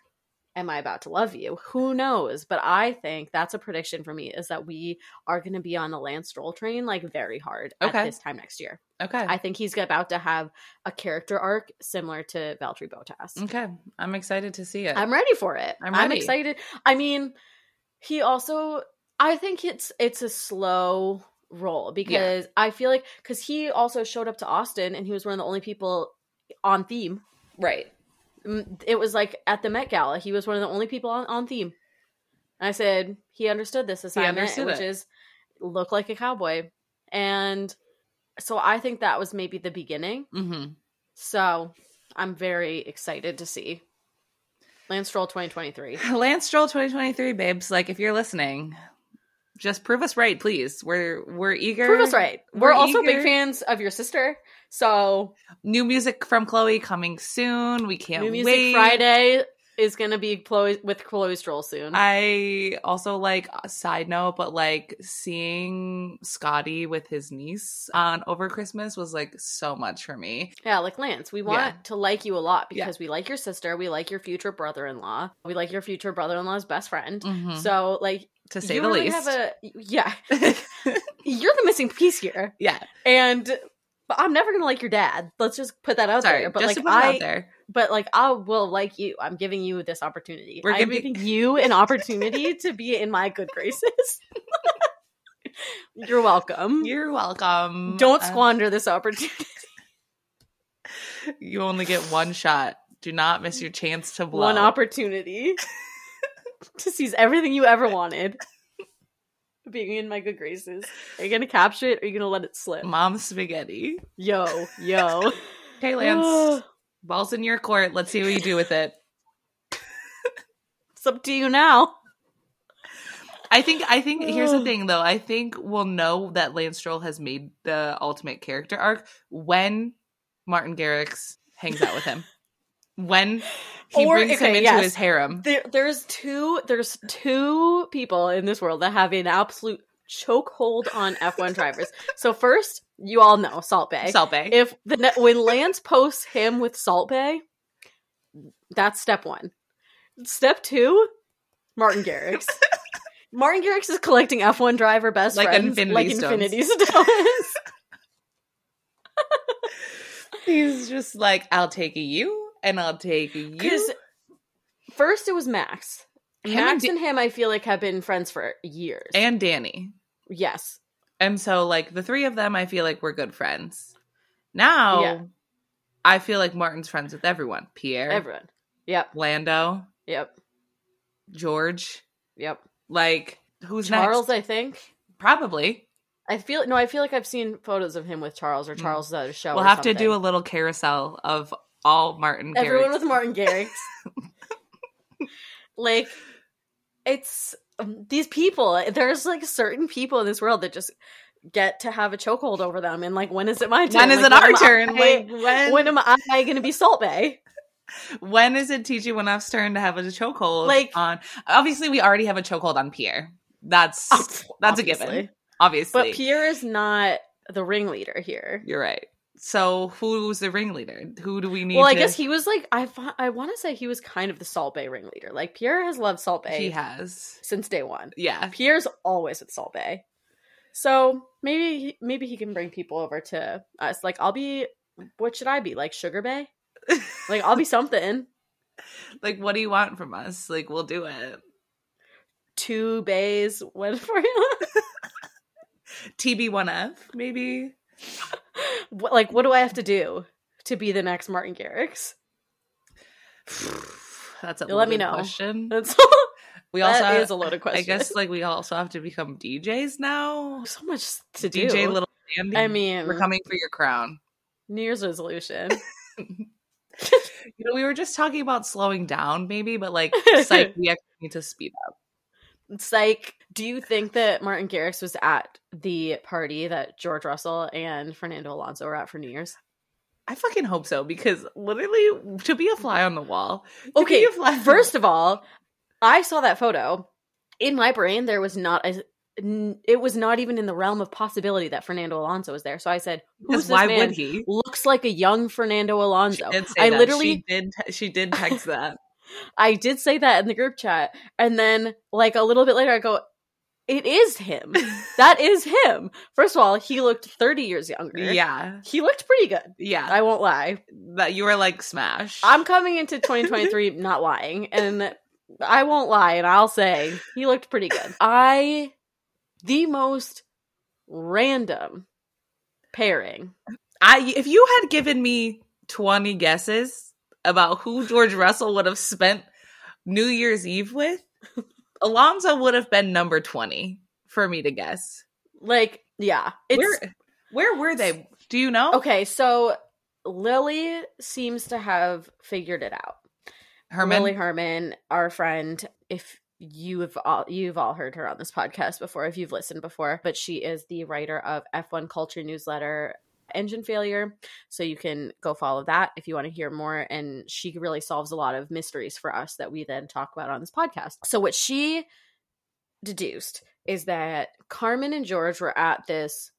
am i about to love you who knows but i think that's a prediction for me is that we are going to be on the lance stroll train like very hard Okay. at this time next year Okay. i think he's about to have a character arc similar to valtteri bottas okay. I'm excited to see it. i'm ready for it I'm ready. i'm, excited i mean he also i think it's it's a slow roll because i feel like because he also showed up to austin and he was one of the only people on theme right. It was like at the Met Gala, he was one of the only people on, on theme. And I said he understood this assignment, understood which it. is look like a cowboy. And so I think that was maybe the beginning. Mm-hmm. So I'm very excited to see Lance Stroll 2023. Lance Stroll 2023, babes. Like if you're listening, just prove us right, please. We're we're eager. Prove us right. We're, We're also big fans of your sister. So New music from Chloe coming soon. We can't New Music wait. Friday is going to be Chloe with Chloe Stroll soon. I also like a side note, but like seeing Scotty with his niece on over Christmas was like so much for me. Yeah, like Lance, we want Yeah. to like you a lot Yeah. because we like your sister, we like your future brother-in-law, we like your future brother-in-law's best friend. Mhm. So, like, to say you the really least. have a yeah, you're the missing piece here, yeah. and but I'm never gonna like your dad. Let's just put that out Sorry, there. But like to put it I, out there. but like I will like you. I'm giving you this opportunity. We're I'm giving- giving you an opportunity to be in my good graces. you're welcome. You're welcome. Don't Uh, squander this opportunity. you only get one shot. Do not miss your chance to blow. one opportunity to seize everything you ever wanted. Being in my good graces. Are you gonna capture it or are you gonna let it slip? Mom spaghetti. Yo, yo. Okay, Lance. Ball's in your court. Let's see what you do with it. it's up to you now. I think I think here's the thing though. I think we'll know that Lance Stroll has made the ultimate character arc when Martin Garrix hangs out with him. When he Or- brings him into yes. his harem. There, there's two. There's two people in this world that have an absolute chokehold on F1 drivers. So first, you all know Salt Bae. Salt Bae. if the ne- when Lance posts him with Salt Bae, that's step one. Step two, Martin Garrix. Martin Garrix is collecting F1 driver best Like friends Infinity like Stones. Infinity Stones. He's just like, I'll take you and I'll take you. Because first it was Max. Him Max and and him, I feel like, have been friends for years. and Danny. yes, And so like the three of them I feel like we're good friends. Now Yeah. I feel like Martin's friends with everyone. Pierre, everyone. Yep, Lando, yep, George. yep. Like who's Charles, next? I think. Probably. I feel no. I feel like I've seen photos of him with Charles or. Charles at a show. We'll have to do a little carousel of all Martin. everyone Garrix. with Martin Garrix. like, it's um, these people. There's like certain people in this world that just get to have a chokehold over them, and like, when is it my turn? When is Like, it our turn? I- Like when? when am I going to be Salt Bae? when is it TG Winnoff's turn to have a chokehold? Like- on obviously we already have a chokehold on Pierre. That's that's a given. Obviously. Obviously, But Pierre is not the ringleader here. you're right. So who's the ringleader? Who do we need? Well, I to- guess he was like I. I want to say he was kind of the Salt Bae ringleader. Like Pierre has loved Salt Bae he has. since day one. Yeah, Pierre's always with Salt Bae. So maybe maybe he can bring people over to us. Like I'll be what should I be? Like Sugar Bay? Like I'll be something. Like, what do you want from us? Like, we'll do it. Two bays, one for you. TB1F, maybe. What- like, what do I have to do to be the next Martin Garrix? That's a let me know. question. That's We that also is a loaded question. I guess like we also have to become DJs now. so much to do. DJ Little Andy. I mean, we're coming for your crown. New Year's resolution. You know, we were just talking about slowing down, maybe, but like, psych, we actually need to speed up. It's like, do you think that Martin Garrix was at the party that George Russell and Fernando Alonso were at for New Year's? I fucking hope so because literally, to be a fly on the wall. Okay, be a fly on the First of all, I saw that photo. In my brain, there was not a. It was not even in the realm of possibility that Fernando Alonso was there. So I said, "Who's this why man? would he? Looks like a young Fernando Alonso." I that. literally- she did. She did text that. I did say that in the group chat, and then like a little bit later, I go, "It is him. that is him." First of all, he looked thirty years younger. yeah, he looked pretty good. yeah. I won't lie. that you were like smash. I'm coming into 2023 not lying, and I won't lie, and I'll say he looked pretty good. I, the most random pairing. I if you had given me 20 guesses about who George Russell would have spent New Year's Eve with, Alonso would have been number 20 for me to guess. Like, yeah, it's where where were they? Do you know? okay. So Lily seems to have figured it out. Herman. Lily Herman, our friend, if you've all you've all heard her on this podcast before, if you've listened before, but she is the writer of F1 Culture newsletter Engine Failure. So you can go follow that if you want to hear more. And she really solves a lot of mysteries for us that we then talk about on this podcast. So what she deduced is that Carmen and George were at this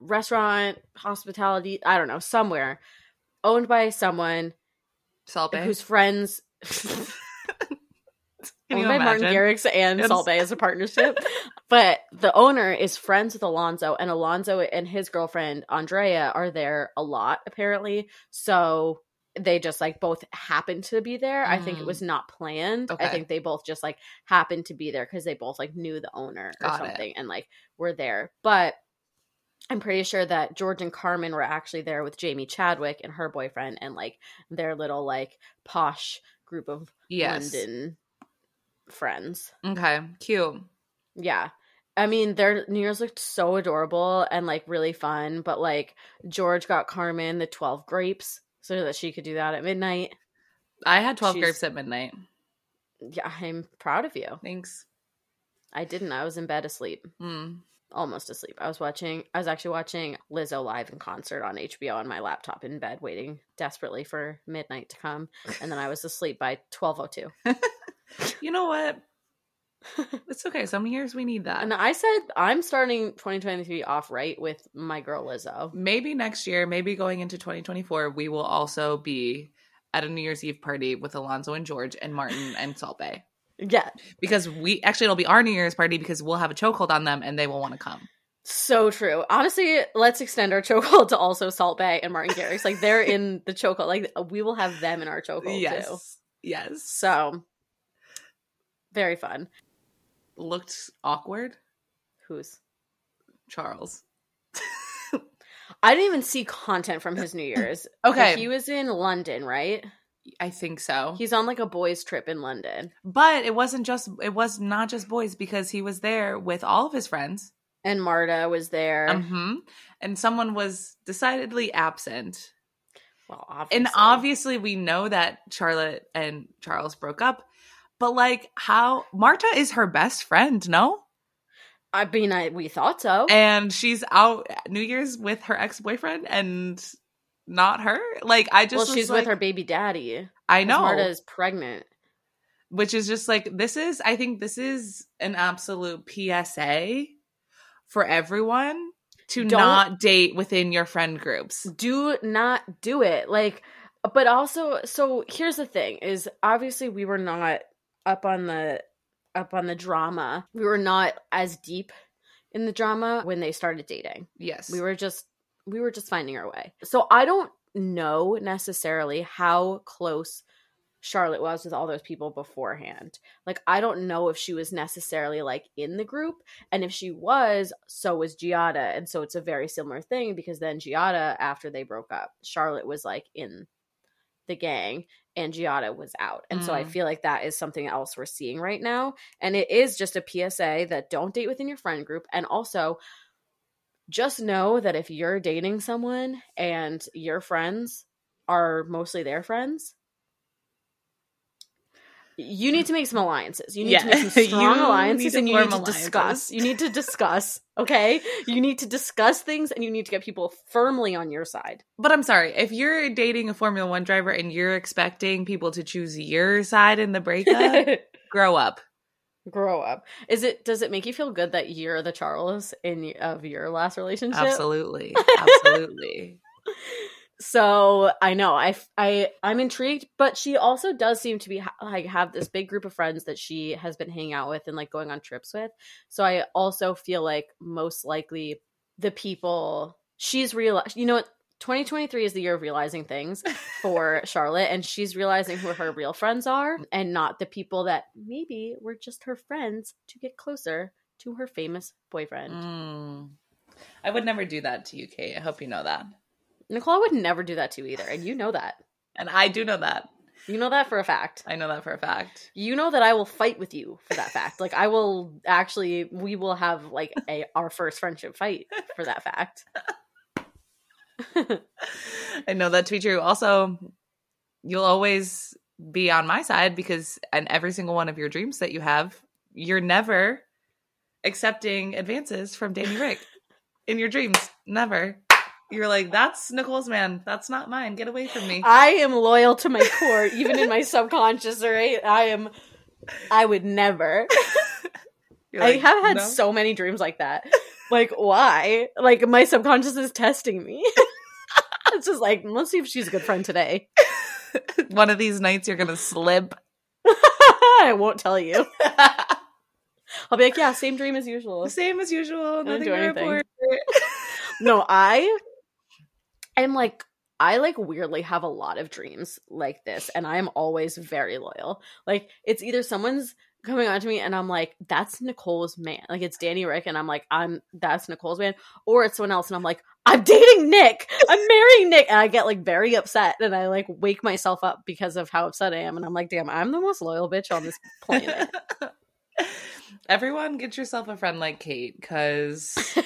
restaurant, hospitality, I don't know, somewhere owned by someone Salt Bae. whose friends Can owned by Martin? Garrix and It's- Salt Bae as a partnership. but the owner is friends with Alonso, and Alonso and his girlfriend Andrea are there a lot, apparently. So they just like both happened to be there. I think it Mm. was not planned. I think they both just like happened to be there because they both like knew the owner or Got it. something and like were there. But I'm pretty sure that George and Carmen were actually there with Jamie Chadwick and her boyfriend and like their little like posh group of Yes. London friends. Okay. Cute. Yeah. I mean, their New Year's looked so adorable and like really fun, but like George got Carmen the 12 grapes so that she could do that at midnight. I had 12 She's- grapes at midnight. Yeah, I'm proud of you. Thanks. I didn't. I was in bed asleep, Mm. almost asleep. I was watching, I was actually watching Lizzo live in concert on HBO on my laptop in bed, waiting desperately for midnight to come. And then I was asleep by 1202. You know what? It's okay. Some years we need that. And I said, I'm starting 2023 off right with my girl Lizzo. maybe next year, maybe going into 2024, we will also be at a New Year's Eve party with Alonso and George and Martin and Salt Bae. Yeah, Because we actually it'll be our New Year's party because we'll have a chokehold on them and they will want to come. So true. Honestly, let's extend our chokehold to also Salt Bae and Martin Garrix. Like they're in the chokehold. Like we will have them in our chokehold too. yes. Yes. So very fun. Looked awkward. Who's? Charles. I didn't even see content from his New Year's. Okay. he was in London, right? I think so. He's on like a boys' trip in London, but it wasn't just it was not just boys because he was there with all of his friends. and Marta was there. hmm And someone was decidedly absent. well, obviously. And obviously, we know that Charlotte and Charles broke up. But like, how Marta is her best friend, no? I mean, I we thought so. And she's out New Year's with her ex boyfriend and not her. Like, I just well, she's like, with her baby daddy. I know, Marta is pregnant. which is just like this is. I think this is an absolute PSA for everyone to Don't- not date within your friend groups. do not do it like but also so here's the thing is obviously we were not up on the up on the drama we were not as deep in the drama when they started dating Yes, we were just we were just finding our way so i don't know necessarily how close Charlotte was with all those people beforehand. Like, I don't know if she was necessarily like in the group. And if she was, so was Giada. And so it's a very similar thing because then Giada, after they broke up, Charlotte was like in the gang and Giada was out. And so I Mm. feel like that is something else we're seeing right now. And it is just a PSA that don't date within your friend group. And also, just know that if you're dating someone and your friends are mostly their friends, you need to make some alliances. You need to make some strong alliances and you need to discuss. You need to discuss, okay? You need to discuss things and you need to get people firmly on your side. But I'm sorry, if you're dating a Formula One driver and you're expecting people to choose your side in the breakup, grow up. Grow up. Is it does it make you feel good that you're the Charles in of your last relationship? Absolutely. Absolutely. So i know i i i'm intrigued but she also does seem to be like have this big group of friends that she has been hanging out with and like going on trips with so i also feel like most likely the people she's real you know what 2023 is the year of realizing things for charlotte and she's realizing who her real friends are and not the people that maybe were just her friends to get closer to her famous boyfriend Mm. I would never do that to you, Kate. I hope you know that. Nicole would never do that to you either and you know that And I do know that. you know that for a fact I know that for a fact. you know that I will fight with you for that fact. Like I will actually we will have like a our first friendship fight for that fact. I know that to be true. Also, you'll always be on my side because in every single one of your dreams that you have, you're never accepting advances from Danny Rick in your dreams. Never. You're like, that's Nicole's man. That's not mine. Get away from me. I am loyal to my core even in my subconscious, right? I am I would never. You're I have had "No." so many dreams like that. Like why? Like my subconscious is testing me. it's just like, let's see if she's a good friend today. one of these nights you're gonna slip. I won't tell you. I'll be like, yeah, same dream as usual. Same as usual. Nothing to report. no i am like i like weirdly have a lot of dreams like this and i'm always very loyal. Like it's either someone's coming on to me and i'm like that's nicole's man like it's danny rick and i'm like i'm that's nicole's man or it's someone else and i'm like i'm dating nick! I'm marrying nick! And i get like very upset and i like wake myself up because of how upset i am and i'm like damn i'm the most loyal bitch on this planet. Everyone, get yourself a friend like Kate because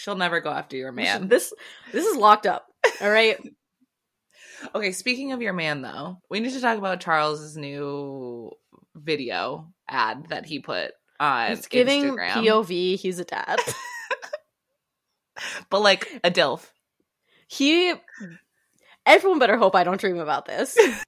she'll never go after your man. this this is locked up. All right? Okay, speaking of your man, though, we need to talk about Charles's new video ad that he put on it's giving Instagram. pov he's a dad. But like a DILF. he everyone better hope i don't dream about this.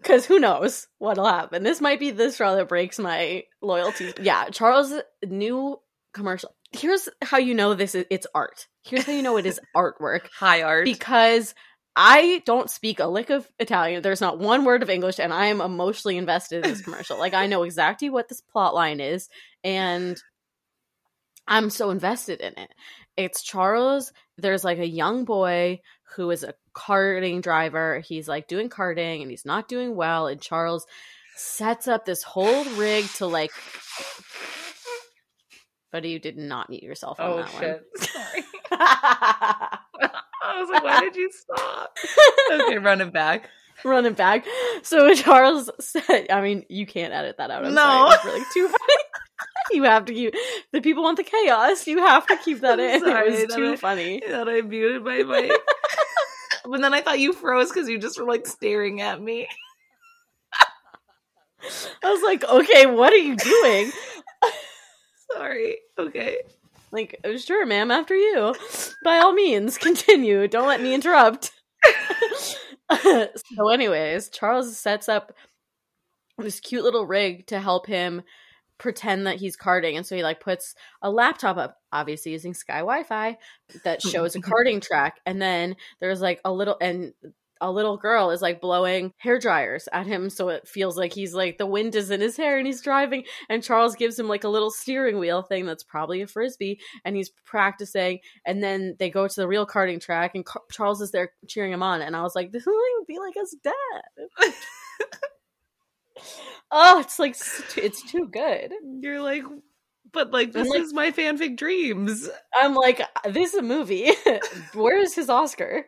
Because who knows what'll happen. This might be the straw that breaks my loyalty yeah charles new commercial here's how you know this is it's art here's how you know it is artwork High art. because I don't speak a lick of Italian. There's not one word of English, and I am emotionally invested in this commercial. like I know exactly what this plot line is, and I'm so invested in it. It's Charles. There's like a young boy who is a karting driver. He's like doing karting and he's not doing well. And Charles sets up this whole rig to like. But you did not mute yourself on oh that shit! Sorry. I was like, why did you stop? okay, run it back. running back. So Charles said, I mean, you can't edit that out. I'm No. sorry. It's really too funny. you have to keep the people want the chaos. You have to keep that I'm in. sorry, it was too I- funny. Thought I muted my mic. but then I thought you froze because you just were like staring at me. I was like, okay, what are you doing? Sorry. Okay. Like, "Oh, sure, ma'am, after you. By all means, continue. Don't let me interrupt. so, anyways, Charles sets up this cute little rig to help him pretend that he's karting. And so he like puts a laptop up, obviously using Sky Wi Fi, that shows a karting track. And then there's like a little and a little girl is like blowing hair dryers at him so it feels like he's like the wind is in his hair and he's driving and Charles gives him like a little steering wheel thing that's probably a frisbee and he's practicing and then they go to the real karting track and Car- Charles is there cheering him on and I was like this will be like his dad. oh, it's like it's too good. You're like but like this like, is my fanfic dreams. I'm like this is a movie. Where is his Oscar?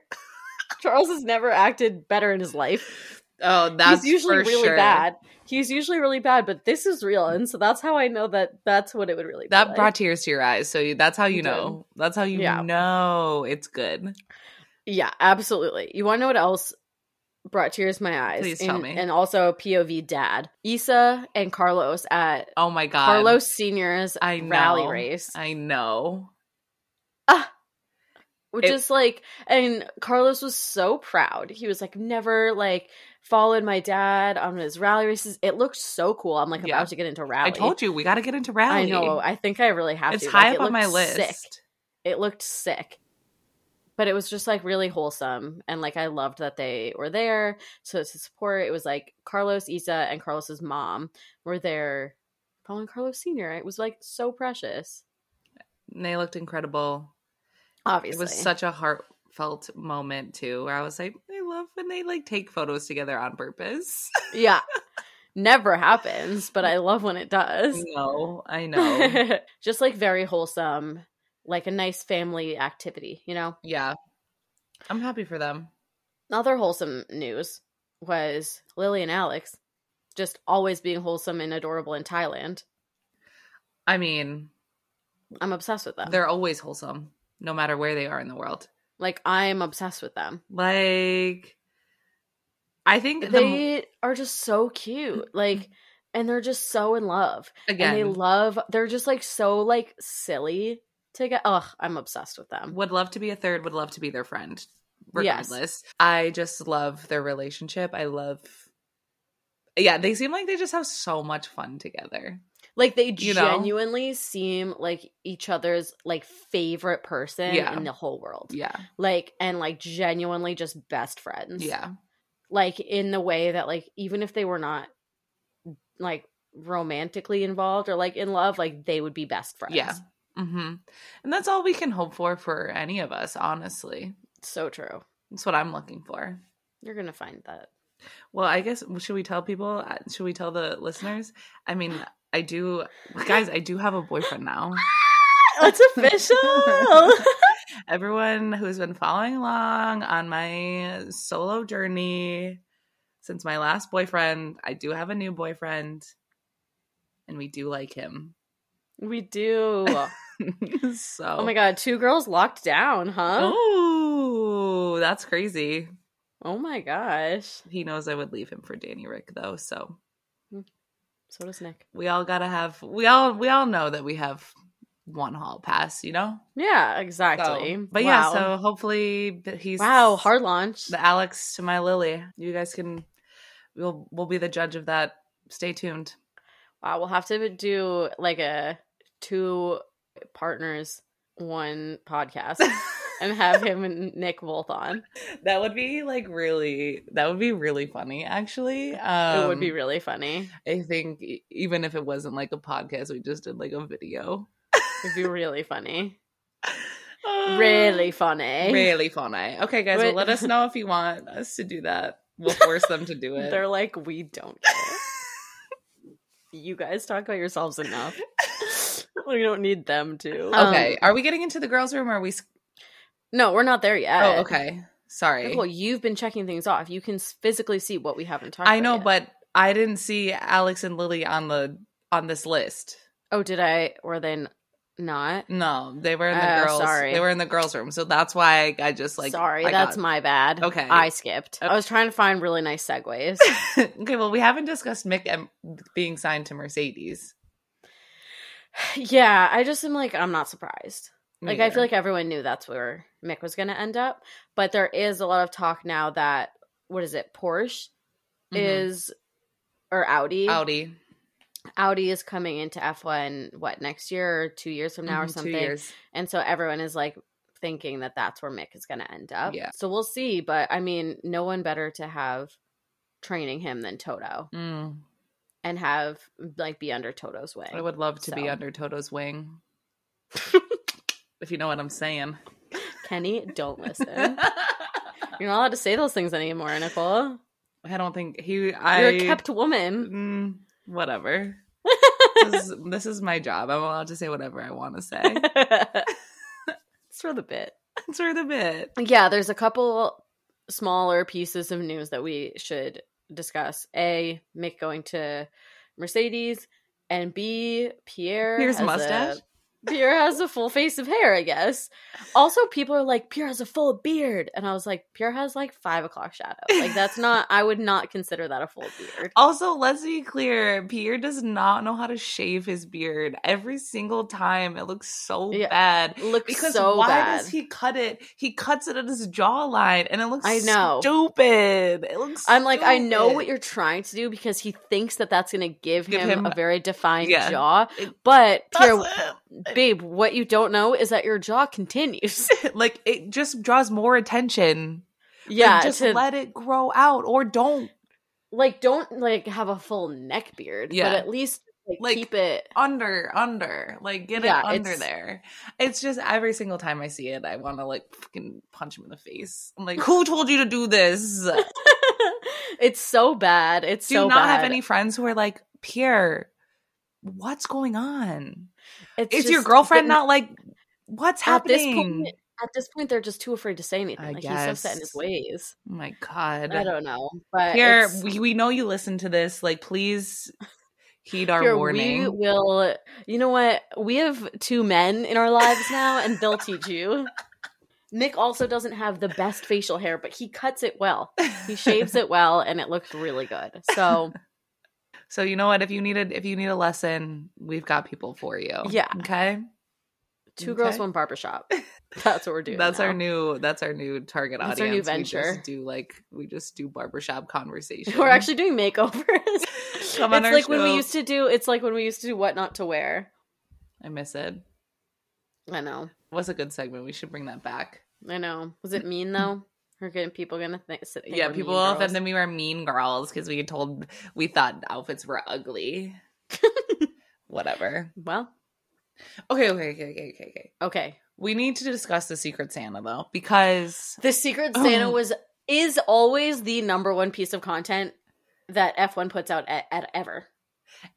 Charles has never acted better in his life. Oh, that's He's usually really sure. bad. He's usually really bad, but this is real, and so that's how I know that that's what it would really. That like. brought tears to your eyes, so that's how you know. That's how you yeah. know it's good. Yeah, absolutely. You want to know what else brought tears to my eyes? Please tell and, me. And also POV dad, Isa and Carlos at oh my god, Carlos Senior's I know. rally race. I know. Ah, which it, is like and carlos was so proud. He was like never like followed my dad on his rally races. It looked so cool. I'm like Yeah. about to get into rally. I told you we got to get into rally. i know. I think i really have It's to. High Like, up it on my list. sick. it looked sick. But it was just like really wholesome. And like i loved that they were there so to support. It was like carlos isa and carlos's mom were there. Following carlos senior it was like so precious. And they looked incredible. Obviously It was such a heartfelt moment too, where I was like, I love when they like take photos together on purpose. yeah. Never happens but i love when it does. No, I know. just like very wholesome like a nice family activity you know? Yeah, I'm happy for them. other wholesome news was lily and alex just always being wholesome and adorable in thailand. I mean, i'm obsessed with them. They're always wholesome, no matter where they are in the world. like i'm obsessed with them Like, I think the, they are just so cute mm-hmm. like and they're just so in love again and they love they're just like so like silly to get ugh i'm obsessed with them would love to be a third. Would love to be their friend. Yes. Regardless, I just love their relationship. I love. Yeah, they seem like they just have so much fun together. Like they You know? genuinely seem like each other's like favorite person Yeah. in the whole world. Yeah, Like and like genuinely just best friends. yeah, Like in the way that like even if they were not like romantically involved or like in love, like they would be best friends. Yeah. Mm-hmm. And that's all we can hope for for any of us. Honestly, So true. that's what I'm looking for. You're gonna find that. Well, I guess should we tell people? uh, Should we tell the listeners? I mean, I do, guys. I do have a boyfriend now. Ah, it's official. Everyone who's been following along on my solo journey since my last boyfriend, I do have a new boyfriend, and we do like him. we do. so, Oh my god, two girls locked down, huh? Oh, that's crazy. Oh my gosh. He knows I would leave him for Danny Rick though, so So does Nick. we all gotta have we all we all know that we have one hall pass, you know. Yeah, So- exactly. but yeah, so hopefully he's wow, hard launch. the Alex to my Lily. You guys can we'll we'll be the judge of that. Stay tuned. Wow, we'll have to do like a two partners, one podcast and have him and Nick both on. that would be like really that would be really funny actually. Um, it would be really funny. I think even if it wasn't like a podcast, we just did like a video. It'd be really funny. Really funny. really funny. Okay, guys, well, let us know if you want us to do that. We'll force them to do it. They're like, we don't care. you guys talk about yourselves enough. we don't need them to. okay, Um, are we getting into the girls' room? Or are we? No, we're not there yet. Oh, okay. Sorry. Nicole, you've been checking things off. You can physically see what we haven't talked about. I know, yet. but I didn't see Alex and Lily on the on this list. Oh, did I? Were they n- not? No, they were in the Oh, girls. sorry. They were in the girls' room, so that's why I, I just like. Sorry, I that's got- my bad. Okay. I skipped. I was trying to find really nice segues. okay, well, we haven't discussed Mick em- being signed to Mercedes. yeah, I just am like, I'm not surprised. Like, I feel like everyone knew that's where Mick was going to end up. But there is a lot of talk now that, what is it, Porsche Mhm. is, or Audi. Audi Audi is coming into F1, what, next year or two years from now or Mhm, something? And so everyone is like thinking that that's where Mick is going to end up. Yeah. So we'll see. But I mean, no one better to have training him than Toto Mm, and have like be under Toto's wing. I would love to be under Toto's wing. if you know what I'm saying. Kenny, don't listen. You're not allowed to say those things anymore, Nicole. I don't think he. I You're a kept woman. Mm, whatever. this, is, this is my job. I'm allowed to say whatever I want to say. it's for the bit. it's for the bit. Yeah, there's a couple smaller pieces of news that we should discuss. A, Mick going to Mercedes, and B, Pierre. Pierre's mustache? Pierre has a full face of hair, I guess. Also, people are like, Pierre has a full beard. And I was like, Pierre has like five o'clock shadow. Like, that's not, I would not consider that a full beard. Also, let's be clear Pierre does not know how to shave his beard. Every single time, it looks so Yeah, bad. Looks Because so why bad. does he cut it? He cuts it at his jawline, and it looks I know. stupid. It looks. I'm like, I know what you're trying to do because he thinks that that's going to give, Give him, a very defined Yeah. jaw. But Pierre. Babe, what you don't know is that your jaw continues. like it just draws more attention. Like, yeah, just to, let it grow out, or don't like don't like have a full neck beard, Yeah. but at least like, Like, keep it. under, under, like get Yeah, it under it's- there. It's just every single time I see it, I want to like fucking punch him in the face. I'm like, who told you to do this? It's so bad. It's you so not bad. have any friends who are like, Pierre, what's going on? It's Is your girlfriend not like, what's at this happening? point? At this point, they're just too afraid to say anything. I like he's so set in his ways. oh my god, I don't know, but it's- we, we know you listen to this. Like, please heed our Here, warning. We will. You know what? We have two men in our lives now, and they'll teach you. Nick also doesn't have the best facial hair, but he cuts it well. He shaves it well, and it looks really good. So So you know what? If you needed, if you need a lesson, we've got people for you. Yeah. Okay. two girls, Okay. one barbershop. That's what we're doing. That's our new. That's our new target That's our new audience. We venture. just do like we just do barbershop conversation. We're actually doing makeovers. Come on it's like when we used to do. It's like when we used to do what not to wear. I miss it. I know. What's a good segment? We should bring that back. I know. Was it mean though? Are getting people gonna think? think yeah, we're people will girls? that we were mean girls because we told we thought outfits were ugly. Whatever. Well, Okay, okay, okay, okay, okay, okay. okay. We need to discuss the Secret Santa though, because The Secret Santa Ugh. was is always the number one piece of content that F1 puts out at, at ever.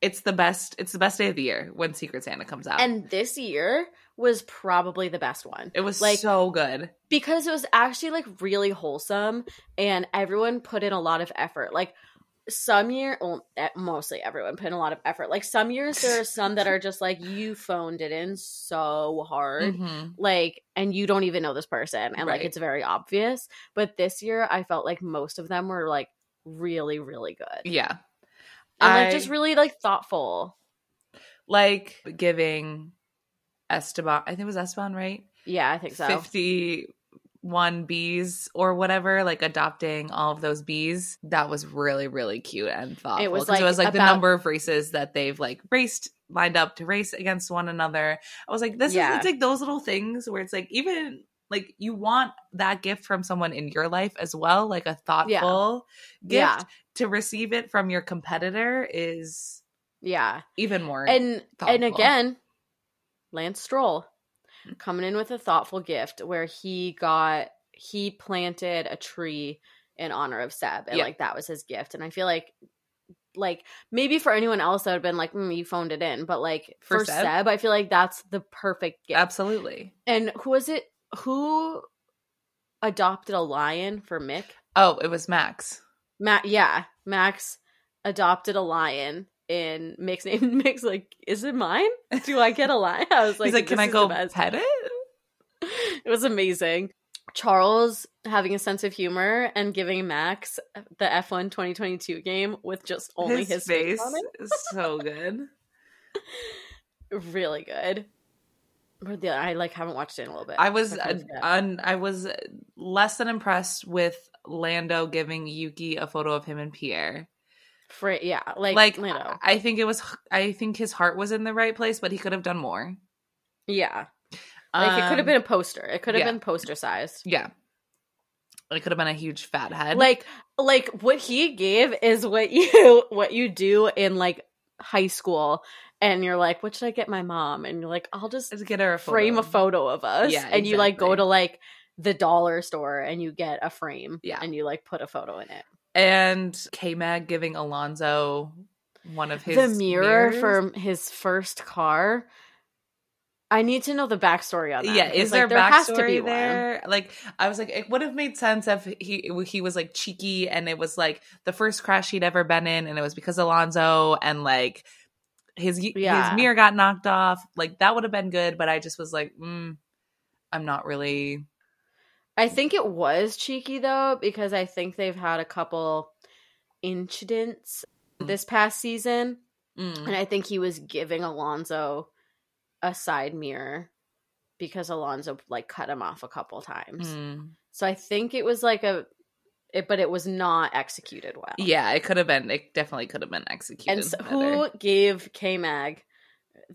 It's the best. It's the best day of the year when Secret Santa comes out. And this year was probably the best one. it was like- so good. because it was actually like really wholesome and everyone put in a lot of effort. Like some year, well, mostly everyone put in a lot of effort. Like some years, there are some that are just like you phoned it in so hard, Mhm. like, and you don't even know this person, and like it's very obvious. But this year, I felt like most of them were like really, really good, Yeah. And I- like just really like thoughtful. like giving Esteban, I think it was Esteban, right? Yeah, I think so. 51 bees or whatever, like adopting all of those bees. That was really, really cute and thoughtful. was, 'Cause like, it was like the number of races that they've like raced, lined up to race against one another. I was like, this Yeah. is it's like those little things where it's like, even like you want that gift from someone in your life as well, like a thoughtful gift. Yeah. To receive it from your competitor is Yeah, even more. and and again lance stroll coming in with a thoughtful gift where he got he planted a tree in honor of seb and Yeah. like that was his gift and i feel like like maybe for anyone else that would have been like mm, you phoned it in but like For for, Seb? seb? i feel like that's the perfect gift Absolutely. and who was it who adopted a lion for mick Oh, it was Max. Matt, yeah, Max adopted a lion, and Mick's name. Mick's like, "Is it mine? Do I get a lion?" I was like, He's like, can I go the best." pet it? It was amazing. Charles having a sense of humor and giving Max the F1 2022 game with just only his, face, on it. is so good. Really good. But the, I like haven't watched it in a little bit. I was uh, un, I was less than impressed with Lando giving Yuki a photo of him and Pierre. Fra- yeah, like Like, you know, I think it was I think his heart was in the right place, but he could have done more. yeah. Like it could have Um, been a poster. It could have yeah. been poster sized. Yeah. It could have been a huge fat head. Like like what he gave is what you what you do in like high school and you're like, what should I get my mom? And you're like, I'll just Let's get her a frame a photo. of us. Yeah, and you like go to like the dollar store and you get a frame. Yeah. And you like put a photo in it. And K Mag giving Alonso one of his the mirror mirrors. from his first car. I need to know the backstory on that. yeah, is like, there, has to be there? Like, I was like, it would have made sense if he he was like cheeky, and it was like the first crash he'd ever been in, and it was because Alonso, and like his Yeah. his mirror got knocked off. Like that would have been good, but I just was like, mm, I'm not really. I think it was cheeky though because I think they've had a couple incidents Mm. this past season, Mm. and I think he was giving Alonso a side mirror because Alonso like cut him off a couple times. Mm. So I think it was like a, it, but it was not executed well. Yeah, it could have been. It definitely could have been executed. And so, who gave K Mag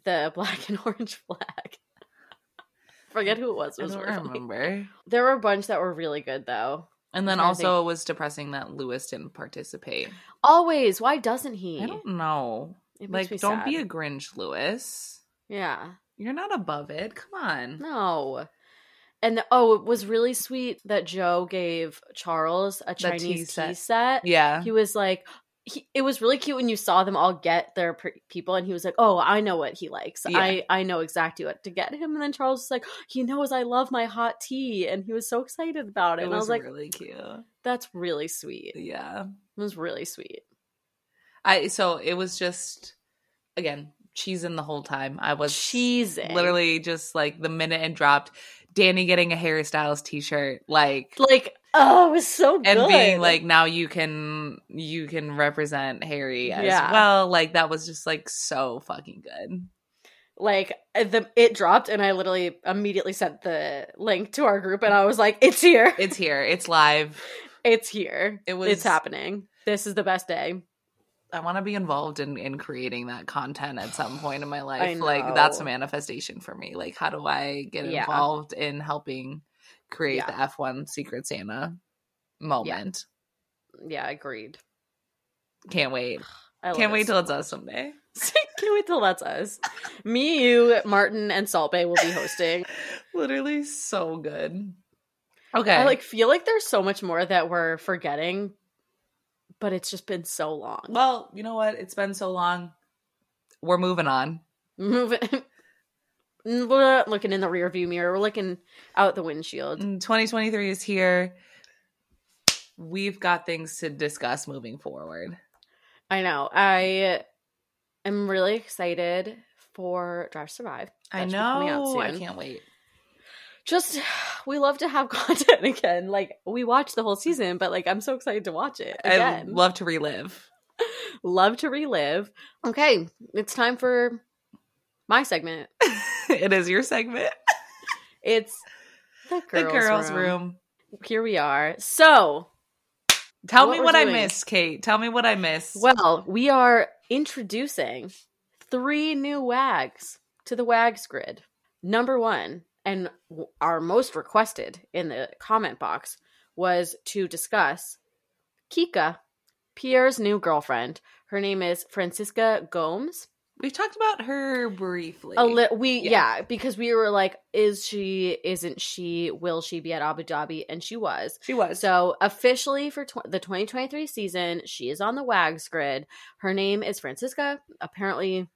the black and orange flag? Forget who it was. It I don't really- remember. There were a bunch that were really good though. And then also, it was depressing that Lewis didn't participate. Always. Why doesn't he? I don't know. It Like, don't be a Grinch, Lewis. yeah. You're not above it. Come on. No. And the, oh, it was really sweet that Joe gave Charles a The tea Chinese tea set. set. Yeah. He was like, he, it was really cute when you saw them all get their pr- people, and he was like, "Oh, I know what he likes. Yeah. I I know exactly what to get him." And then Charles was like, "He knows I love my hot tea," and he was so excited about it. It and I was was like, really cute. "That's really sweet. Yeah. It was really sweet." I so it was just again cheesing the whole time. I was Cheesing, literally just like the minute it dropped, Danny getting a Harry Styles t-shirt, like like oh, it was so good. and being like now you can you can represent Harry as Yeah. well. Like that was just like so fucking good. like uh, the it dropped and i literally immediately sent the link to our group and i was like it's here It's here. It's live. it's here It was it's happening this is the best day I want to be involved in in creating that content at some point in my life. Like that's a manifestation for me. Like how do I get Yeah. involved in helping create Yeah. the F1 Secret Santa moment? yeah agreed Can't wait. I Can't it wait so till it's us someday. can't wait till that's us me you martin and Salt Bae will be hosting Literally so good. Okay. i like feel like there's so much more that we're forgetting but it's just been so long well, you know what? It's been so long. We're moving on. moving we're not looking in the rear view mirror we're looking out the windshield Mm, 2023 is here. We've got things to discuss moving forward. I know. I am really excited for Drive to Survive. I That out know. I can't wait. Just we love to have content again. Like we watched the whole season, but like I'm so excited to watch it I love to relive. love to relive. Okay, it's time for my segment. it is your segment. It's the girls, the girls' room. room. Here we are. So, Tell What me what I doing. missed, Kate. Tell me what I missed. well, we are introducing three new wags to the wags grid. Number one, and our most requested in the comment box, was to discuss Kika, Pierre's new girlfriend. Her name is Francisca Gomes. We've talked about her briefly. A li- we Yeah. yeah. because we were like, is she? Isn't she? Will she be at Abu Dhabi? And she was. she was. So officially for tw- the 2023 season, she is on the WAGs grid. Her name is Francisca. Apparently,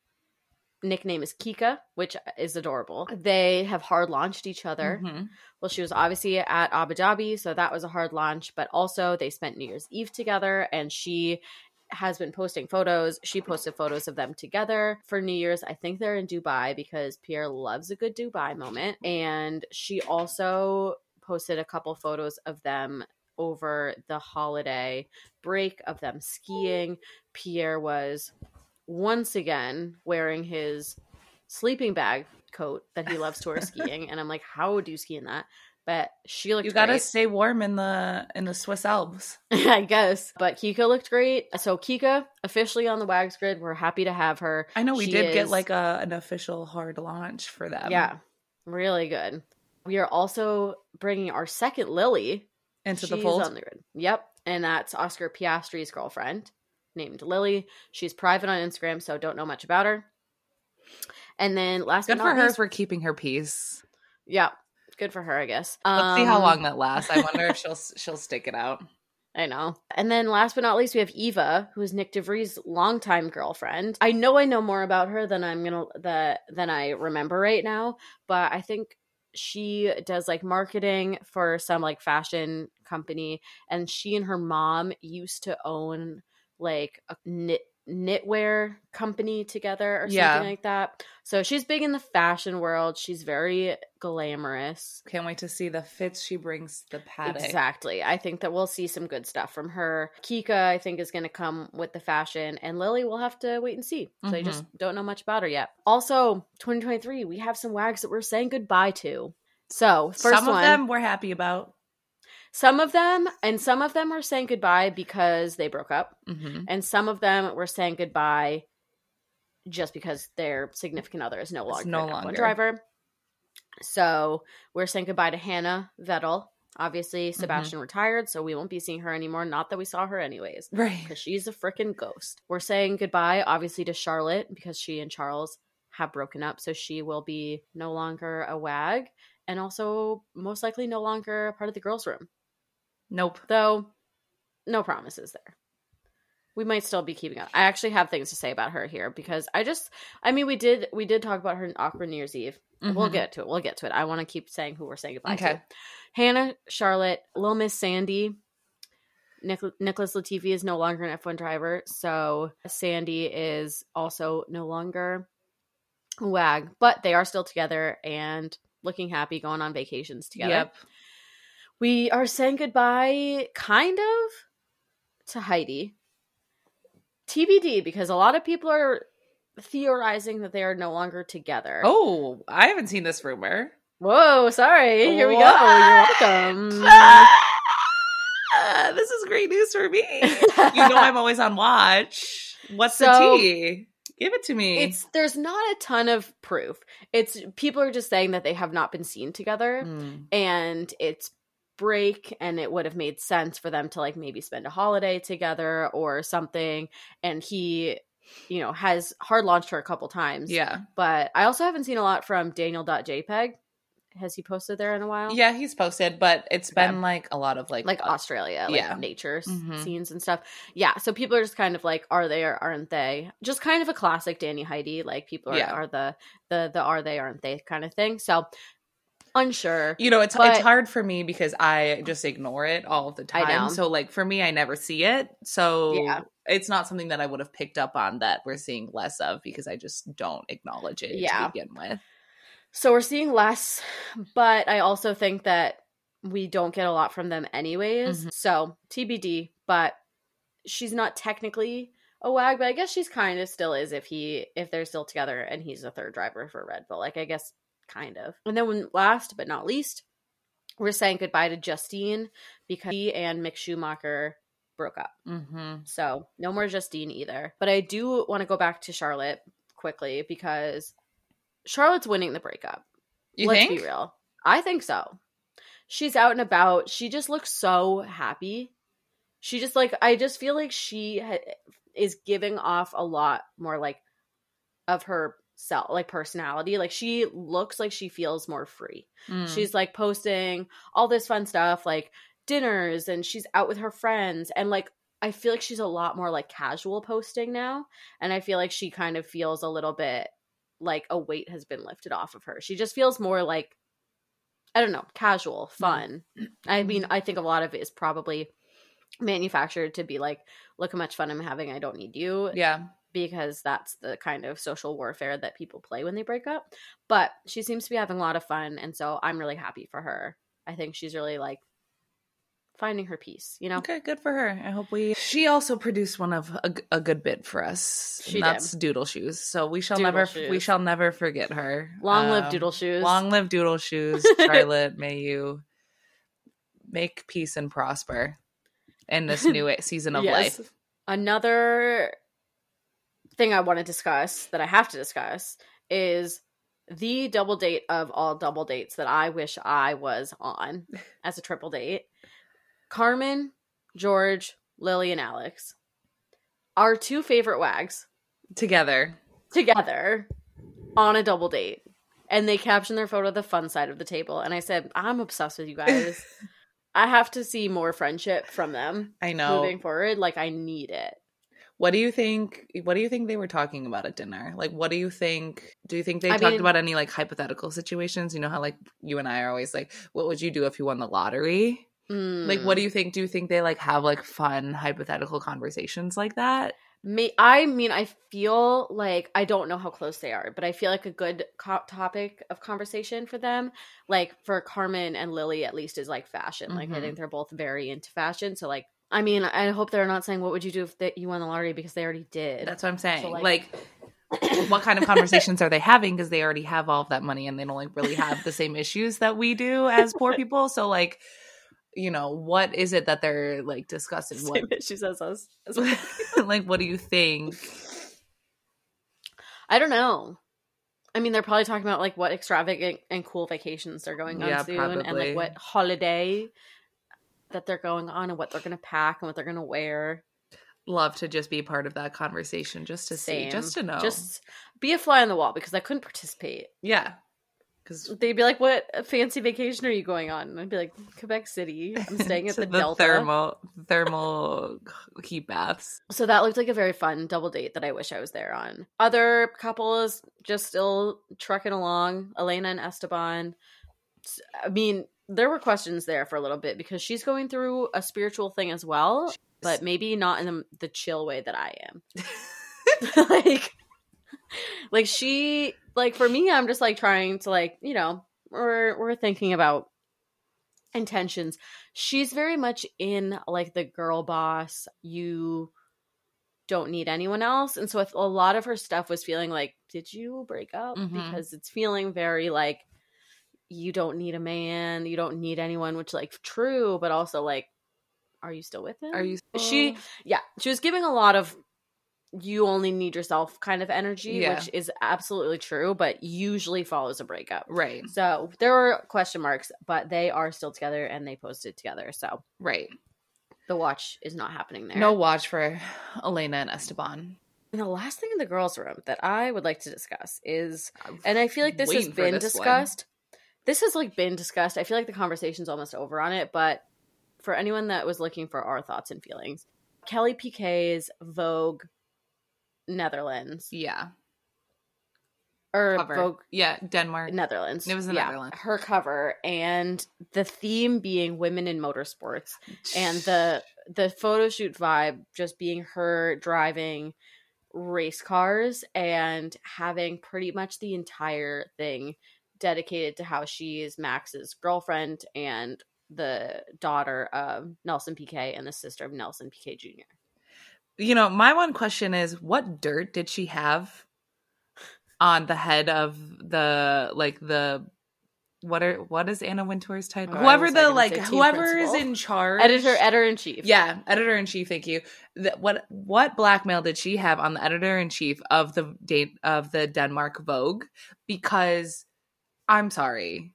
nickname is Kika, which is adorable. They have hard launched each other. Mhm. Well, she was obviously at Abu Dhabi, so that was a hard launch. But also, they spent New Year's Eve together, and she has been posting photos. She posted photos of them together for New Year's. I think they're in Dubai because Pierre loves a good Dubai moment. And she also posted a couple photos of them over the holiday break of them skiing. Pierre was once again wearing his sleeping bag coat that he loves to wear skiing. And I'm like, how would you ski in that? But she looked You gotta great. stay warm in the in the Swiss Alps. I guess. But Kika looked great. So Kika officially on the Wags grid. We're happy to have her. I know we She did get like a an official hard launch for them. Yeah. Really good. We are also bringing our second Lily Into the fold. on the grid. Yep. And that's Oscar Piastri's girlfriend named Lily. She's private on Instagram, so don't know much about her. And then last Good but for her least, for keeping her peace. yeah, good for her, I guess. Let's see how Um, long that lasts. I wonder if she'll she'll stick it out. I know. And then last but not least, we have Eva, who is Nyck de Vries' longtime girlfriend. I know I know more about her than I'm gonna that than I remember right now, but I think she does like marketing for some like fashion company, and she and her mom used to own like a knit knitwear company together or something Yeah. like that. So she's big in the fashion world. She's very glamorous. Can't wait to see the fits she brings the padding. Exactly. I think that we'll see some good stuff from her. Kika, I think, is going to come with the fashion, and Lily, we'll have to wait and see. So I just mm-hmm. don't know much about her yet. Also, 2023, we have some wags that we're saying goodbye to. So, first Some of one, them we're happy about. Some of them, and some of them are saying goodbye because they broke up, Mm-hmm. and some of them were saying goodbye just because their significant other is no It's longer no an F1 longer. driver. So we're saying goodbye to Hannah Vettel. Obviously, Mm-hmm. Sebastian retired, so we won't be seeing her anymore. Not that we saw her anyways, Right. because she's a freaking ghost. We're saying goodbye, obviously, to Charlotte because she and Charles have broken up, so she will be no longer a wag, and also most likely no longer a part of the girls' room. Nope. Though, no promises there. We might still be keeping up. I actually have things to say about her here because I just, I mean, we did we did talk about her in awkward New Year's Eve. We'll Mhm. get to it. We'll get to it. I want to keep saying who we're saying goodbye Okay. to. Hannah, Charlotte, Little Miss Sandy. Nic- Nicholas Latifi is no longer an F1 driver, so Sandy is also no longer wag, but they are still together and looking happy, going on vacations together. Yep. We are saying goodbye, kind of, to Heidi. TBD, because a lot of people are theorizing that they are no longer together. Oh, I haven't seen this rumor. Whoa, sorry. Here we go. You're welcome. Ah, this is great news for me. You know I'm always on watch. What's So- the tea? Give it to me. It's there's not a ton of proof. It's people are just saying that they have not been seen together Mm. and it's break and it would have made sense for them to like maybe spend a holiday together or something and he you know has hard launched her a couple times Yeah. but i also haven't seen a lot from daniel.jpg has he posted there in a while Yeah, he's posted, but it's been like a lot of like like uh, australia like yeah. nature Mhm. scenes and stuff yeah so people are just kind of like are they or aren't they just kind of a classic danny heidi like people are, Yeah. are the the the are they aren't they kind of thing so unsure you know it's But- it's hard for me because I just ignore it all the time. So like for me I never see it. So Yeah. it's not something that I would have picked up on that we're seeing less of because I just don't acknowledge it Yeah. to begin with. So we're seeing less, but I also think that we don't get a lot from them anyways. Mhm. So TBD, but she's not technically a wag, but I guess she's kind of still is if he if they're still together and he's a third driver for Red Bull. Like I guess kind of. And then when, last but not least, we're saying goodbye to Justine because he and Mick Schumacher broke up. Mm-hmm. So no more Justine either. But I do want to go back to Charlotte quickly because Charlotte's winning the breakup. You Let's think? be real. I think so. She's out and about. She just looks so happy. She just like I just feel like she ha- is giving off a lot more like of her self, like personality. Like she looks like she feels more free. Mm. She's like posting all this fun stuff, like dinners, and she's out with her friends. And like, I feel like she's a lot more like casual posting now. And I feel like she kind of feels a little bit like a weight has been lifted off of her. She just feels more like, I don't know, casual, fun. I mean, I think a lot of it is probably manufactured to be like, look how much fun I'm having. I don't need you yeah. Because that's the kind of social warfare that people play when they break up. But she seems to be having a lot of fun, and so I'm really happy for her. I think she's really like finding her peace, you know? Okay, good for her. I hope we. She also produced one of a good bit for us. She and that's Doodle Shoes. So we shall Doodle never Shoes. we shall never forget her. Long live Um, Doodle Shoes. Long live Doodle Shoes, Charlotte. may you make peace and prosper in this new season of Yes. life. Another thing I want to discuss that I have to discuss is the double date of all double dates that I wish I was on as a triple date. Carmen, George, Lily, and Alex. Our two favorite wags Together. together on a double date. And they captioned their photo the fun side of the table. And I said, I'm obsessed with you guys. I have to see more friendship from them I know. moving forward. Like I need it. What do you think? What do you think they were talking about at dinner? Like, what do you think? Do you think they I talked mean- about any like hypothetical situations? You know how like you and I are always like, what would you do if you won the lottery? Like, what do Mm. you think? Do you think they like have like fun hypothetical conversations like that? May I mean, I feel like I don't know how close they are, but I feel like a good co- topic of conversation for them, like for Carmen and Lily, at least, is like fashion. Like I Mhm. think they're both very into fashion. So like, I mean, I hope they're not saying what would you do if that you won the lottery because they already did. That's what I'm saying. like- like, what kind of conversations are they having? Because they already have all of that money and they don't like really have the same issues that we do as poor people. So like, you know, what is it that they're like discussing? What Same issues as us. as like what do you think? I don't know. I mean, they're probably talking about like what extravagant and cool vacations they're going on Yeah, soon, and like what holiday that they're going on, and what they're gonna pack and what they're gonna wear. Love to just be part of that conversation just to see, just to know. Just be a fly on the wall because I couldn't participate. yeah. Cuz They'd be like, "What fancy vacation are you going on?" And I'd be like, "Quebec City. I'm staying at the, Delta." thermal thermal heat baths. So that looked like a very fun double date that I wish I was there on. Other couples just still trucking along. Elena and Esteban. I mean, there were questions there for a little bit because she's going through a spiritual thing as well, but maybe not in the, the chill way that I am. like, like she, like for me, I'm just like trying to like, you know, we're we're thinking about intentions. She's very much in like the girl boss. You don't need anyone else, and so a lot of her stuff was feeling like, did you break up? Mhm. Because it's feeling very like you don't need a man, you don't need anyone, which like true, but also like, are you still with him? Are you She, yeah, she was giving a lot of you only need yourself kind of energy, Yeah. which is absolutely true, but usually follows a breakup. right. So there were question marks, but they are still together and they posted together. So Right. the watch is not happening there. No watch for Elena and Esteban. And the last thing in the girls' room that I would like to discuss is, and I feel like this has been this discussed. This has like been discussed. I feel like the conversation's almost over on it, but for anyone that was looking for our thoughts and feelings, Kelly Piquet's Vogue Netherlands Yeah. or Cover. Vogue Yeah, Denmark. Netherlands. It was the yeah, Netherlands. Her cover and the theme being women in motorsports and the the photo shoot vibe just being her driving race cars and having pretty much the entire thing dedicated to how she is Max's girlfriend and the daughter of Nelson Piquet and the sister of Nelson Piquet Jr. you know, my one question is what dirt did she have on the head of the like the what are what is Anna Wintour's title? Oh, whoever the like like gonna say team whoever is in charge Editor, editor in chief. Yeah, editor in chief. Thank you. The, what what blackmail did she have on the editor in chief of the date of the Denmark Vogue? Because I'm sorry,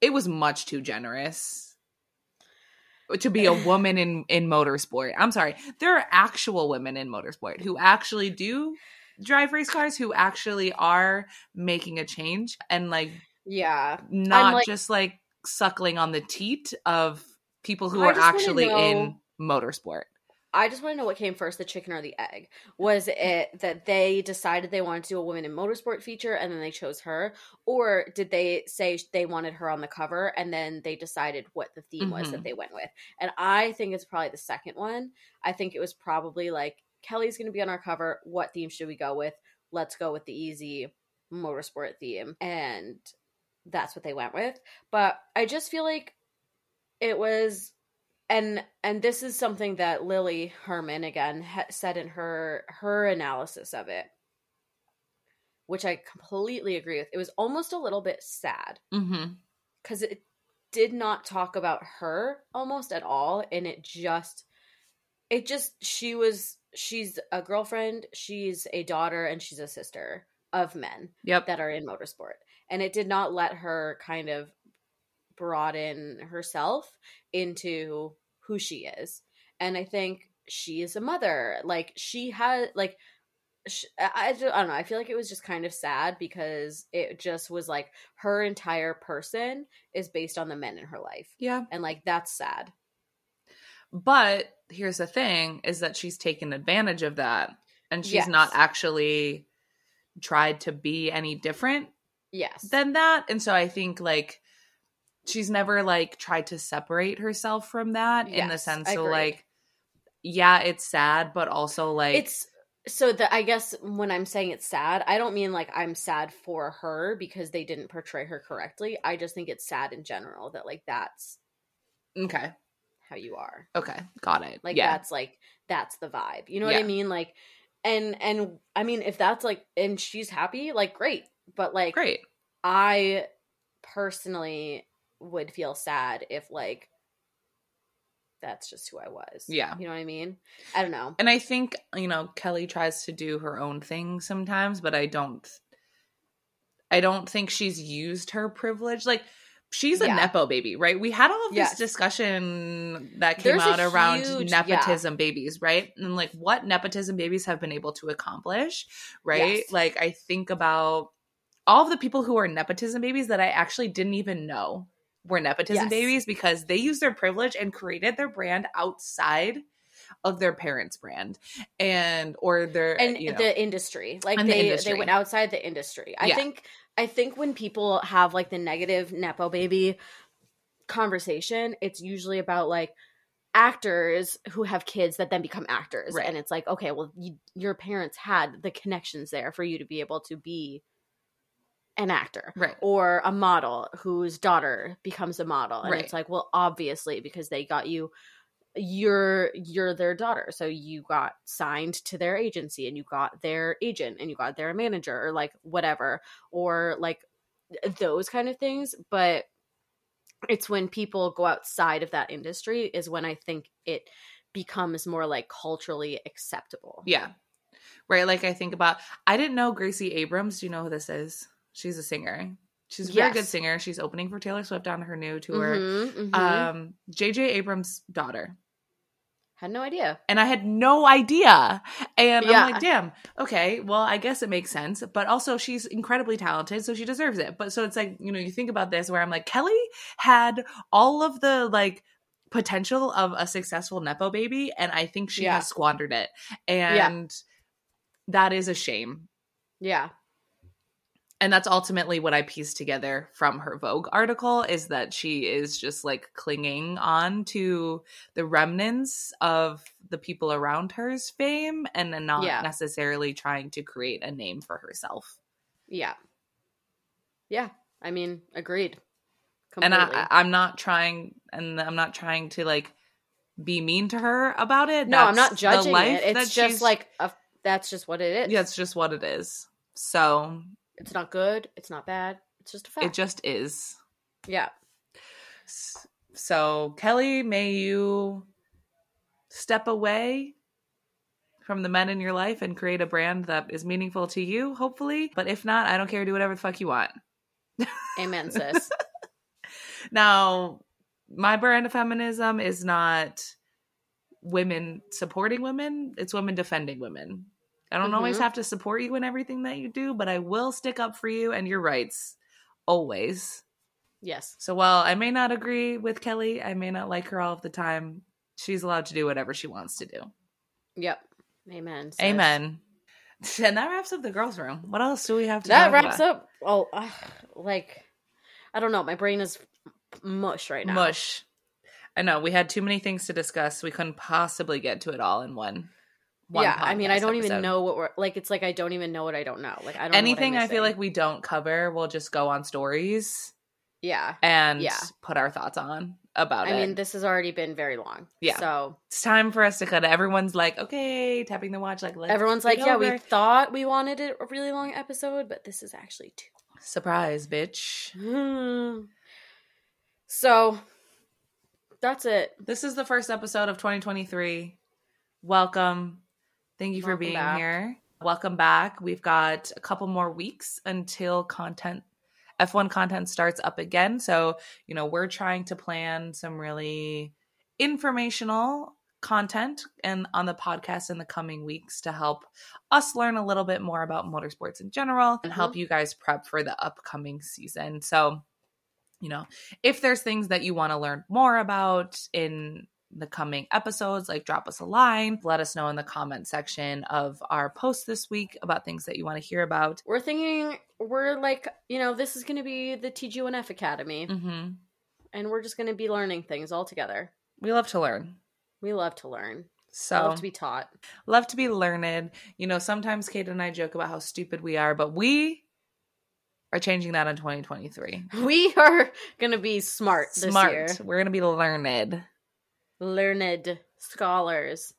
it was much too generous to be a woman in in motorsport. I'm sorry, there are actual women in motorsport who actually do drive race cars, who actually are making a change, and like Yeah. not like- just like suckling on the teat of people who I are actually in motorsport. I just want to know what came first, the chicken or the egg. Was it that they decided they wanted to do a women in motorsport feature and then they chose her? Or did they say they wanted her on the cover and then they decided what the theme was Mhm. that they went with? And I think it's probably the second one. I think it was probably like Kelly's going to be on our cover. What theme should we go with? Let's go with the easy motorsport theme. And that's what they went with. But I just feel like it was and and this is something that Lily Herman again ha- said in her her analysis of it which I completely agree with. It was almost a little bit sad Mm-hmm. cuz it did not talk about her almost at all and it just it just she was she's a girlfriend, she's a daughter and she's a sister of men Yep. that are in motorsport. And it did not let her kind of broaden herself into who she is. And I think she is a mother. Like she had like sh- I, I I don't know. I feel like it was just kind of sad because it just was like her entire person is based on the men in her life. Yeah. And like that's sad. But here's the thing is that she's taken advantage of that and she's Yes. not actually tried to be any different Yes. than that. And so I think like she's never like tried to separate herself from that in the sense of like yeah, it's sad, but also like it's so the I guess when I'm saying it's sad, I don't mean like I'm sad for her because they didn't portray her correctly. I just think it's sad in general that like that's okay. how you are. Okay. Got it. Like yeah. that's like that's the vibe. You know what I mean? Like and and I mean if that's like and she's happy, like great. But like Great. I personally would feel sad if like that's just who I was. Yeah. You know what I mean? I don't know. And I think, you know, Kelly tries to do her own thing sometimes, but I don't I don't think she's used her privilege. Like she's a Yeah. nepo baby, right? We had all of this discussion that came There's out around huge- nepotism babies, right? And like what nepotism babies have been able to accomplish, right? Yes. Like I think about all of the people who are nepotism babies that I actually didn't even know were nepotism Yes. babies because they used their privilege and created their brand outside of their parents' brand and or their and you know, the industry like And the they industry. they went outside the industry i Yeah. think i think when people have like the negative nepo baby conversation it's usually about like actors who have kids that then become actors Right. and it's like okay well you, your parents had the connections there for you to be able to be an actor right. or a model whose daughter becomes a model and Right. it's like well obviously because they got you you're you're their daughter. So you got signed to their agency and you got their agent and you got their manager or like whatever or like those kind of things. But it's when people go outside of that industry is when i think it becomes more like culturally acceptable. Yeah. Right like i think about i didn't know gracie abrams. Do you know who this is she's a singer she's a very good singer she's opening for taylor swift on her new tour Mhm, mhm. um jj abrams daughter had no idea and I had no idea. And Yeah. I'm like, damn, okay, well, I guess it makes sense. But also, she's incredibly talented, so she deserves it. But so it's like, you know, you think about this where I'm like, Kelly had all of the like potential of a successful Nepo baby, and I think she Yeah. has squandered it. And that is a shame. yeah And that's ultimately what I pieced together from her Vogue article is that she is just like clinging on to the remnants of the people around her's fame and then not Yeah. necessarily trying to create a name for herself. Yeah. Yeah. I mean, agreed. And I, I'm not trying, and I'm not trying to like be mean to her about it. no, I'm That's not the judging it. It's just like a, that's just what it is. yeah, it's just what it is. So It's not good. It's not bad. It's just a fact. it just is. yeah. So, Kelly, may you step away from the men in your life and create a brand that is meaningful to you, hopefully. But if not, I don't care. Do whatever the fuck you want. Amen, sis. Now, my brand of feminism is not women supporting women, it's women defending women. I don't always Mhm. have to support you in everything that you do, but I will stick up for you and your rights always. yes. So while I may not agree with Kelly, I may not like her all of the time, she's allowed to do whatever she wants to do. Yep. Amen. sis. Amen. And that wraps up the girls' room. What else do we have to do? That wraps about? up. Oh, uh, like I don't know. My brain is mush right now. Mush. I know we had too many things to discuss. We couldn't possibly get to it all in one. Yeah, I mean, I don't even know what we're like. It's like I don't even know what I don't know. Like I don't anything. I feel like we don't cover. We'll just go on stories yeah. and Yeah. put our thoughts on about I it. I mean, this has already been very long. Yeah. So it's time for us to cut it. Everyone's like, okay, tapping the watch. Like, let's everyone's like, yeah, we thought we wanted it a really long episode, but this is actually too. surprise, bitch. So that's it. This is the first episode of 2023. Welcome. Thank you for being back. here. Welcome back. We've got a couple more weeks until content F1 content starts up again. So, you know, we're trying to plan some really informational content and on the podcast in the coming weeks to help us learn a little bit more about motorsports in general and help mm-hmm. you guys prep for the upcoming season. So, you know, if there's things that you want to learn more about in the coming episodes, like drop us a line, let us know in the comment section of our post this week about things that you want to hear about. We're thinking we're like, you know, this is going to be the TG1F Academy, Mm-hmm. and we're just going to be learning things all together. We love to learn. We love to learn. So love to be taught. love to be learned. You know, sometimes Kate and I joke about how stupid we are, but we are changing that in 2023. We are going to be smart this Smart. We're gonna be learned. Learned scholars.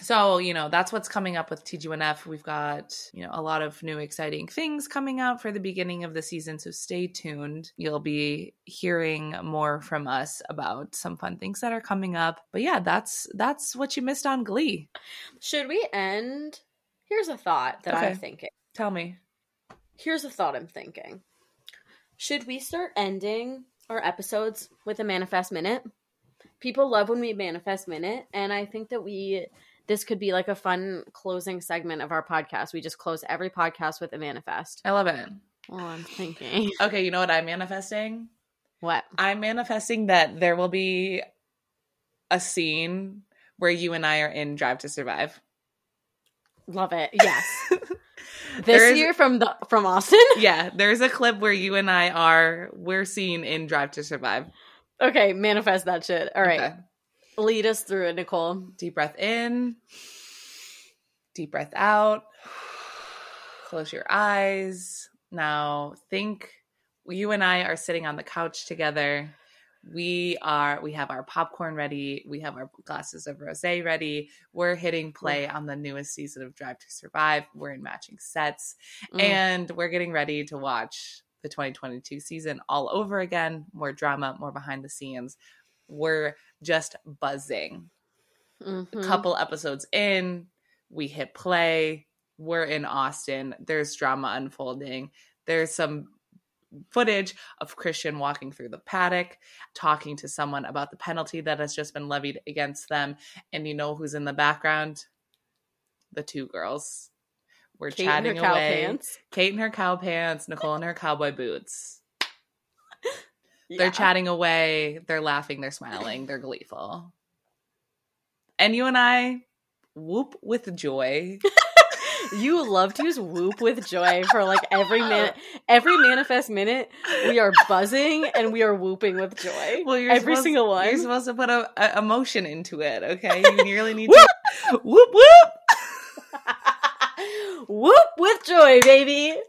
So, you know, that's what's coming up with TG1F. We've got, you know, a lot of new exciting things coming out for the beginning of the season. So stay tuned. You'll be hearing more from us about some fun things that are coming up. But yeah, that's that's what you missed on Glee. Should we end? Here's a thought that Okay. I'm thinking. Tell me. Here's a thought I'm thinking. Should we start ending our episodes with a manifest minute? People love when we manifest minute, and I think that we this could be like a fun closing segment of our podcast. We just close every podcast with a manifest. I love it. Oh, I'm thinking. Okay, you know what I'm manifesting? What? I'm manifesting that there will be a scene where you and I are in Drive to Survive. Love it. Yes. This is- year from the from Austin? Yeah, there's a clip where you and I are we're seen in Drive to Survive. Okay, manifest that shit. All right. Okay. Lead us through it, Nicole. Deep breath in. Deep breath out. Close your eyes. Now think you and I are sitting on the couch together. We are we have our popcorn ready. We have our glasses of rosé ready. We're hitting play on the newest season of Drive to Survive. We're in matching sets. Mm. and we're getting ready to watch the 2022 season all over again. More drama, more behind the scenes. We're just buzzing. Mhm. A couple episodes in, we hit play. We're in Austin. There's drama unfolding. There's some footage of Christian walking through the paddock, talking to someone about the penalty that has just been levied against them. And you know who's in the background? The two girls. We're Kate in her chatting cow away. pants. Kate in her cow pants, Nicole in her cowboy boots. Yeah. They're chatting away, they're laughing, they're smiling, they're gleeful. And you and I whoop with joy. You love to use whoop with joy for like every minute, every manifest minute. We are buzzing and we are whooping with joy. Well, you're every supposed- single one. You're supposed to put a, a emotion into it, okay? You really need to whoop whoop. Whoop with joy, baby.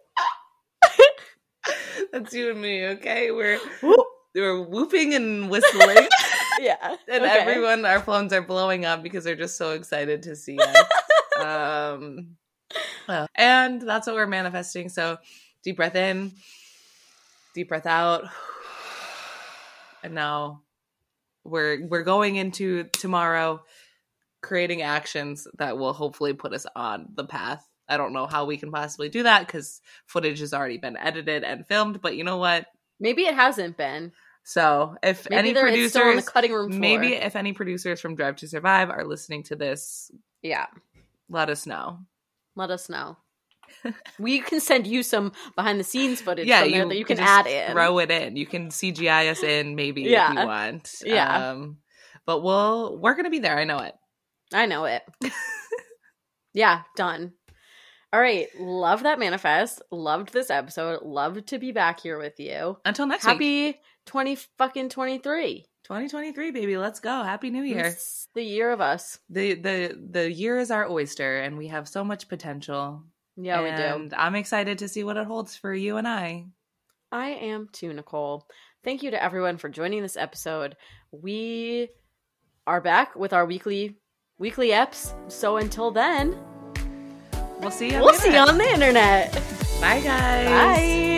That's you and me, okay? We're Whoop. we're whooping and whistling. Yeah, and okay. everyone our phones are blowing up because they're just so excited to see us um and that's what we're manifesting so deep breath in deep breath out and now we're we're going into tomorrow creating actions that will hopefully put us on the path i don't know how we can possibly do that because footage has already been edited and filmed but you know what Maybe it hasn't been. so if Maybe any they're still on the producers cutting room floor. Maybe if any producers from Drive to Survive are listening to this, yeah. let us know. Let us know. we can send you some behind the scenes footage. yeah, from there you, that you can just add in. Throw it in. You can CGI us in maybe if you want. Yeah. Um, but we'll we're gonna be there. I know it. I know it. yeah, done. All right, love that manifest. Loved this episode. Loved to be back here with you. Until next week. Happy twenty fucking twenty three. 2023, baby. Let's go. Happy New Year. It's the year of us. The the the year is our oyster and we have so much potential. Yeah, we do. I'm excited to see what it holds for you and I. I am too, Nicole. Thank you to everyone for joining this episode. We are back with our weekly weekly eps. So until then, We'll see you. on we'll the see you internet. on the internet. Bye guys. Bye.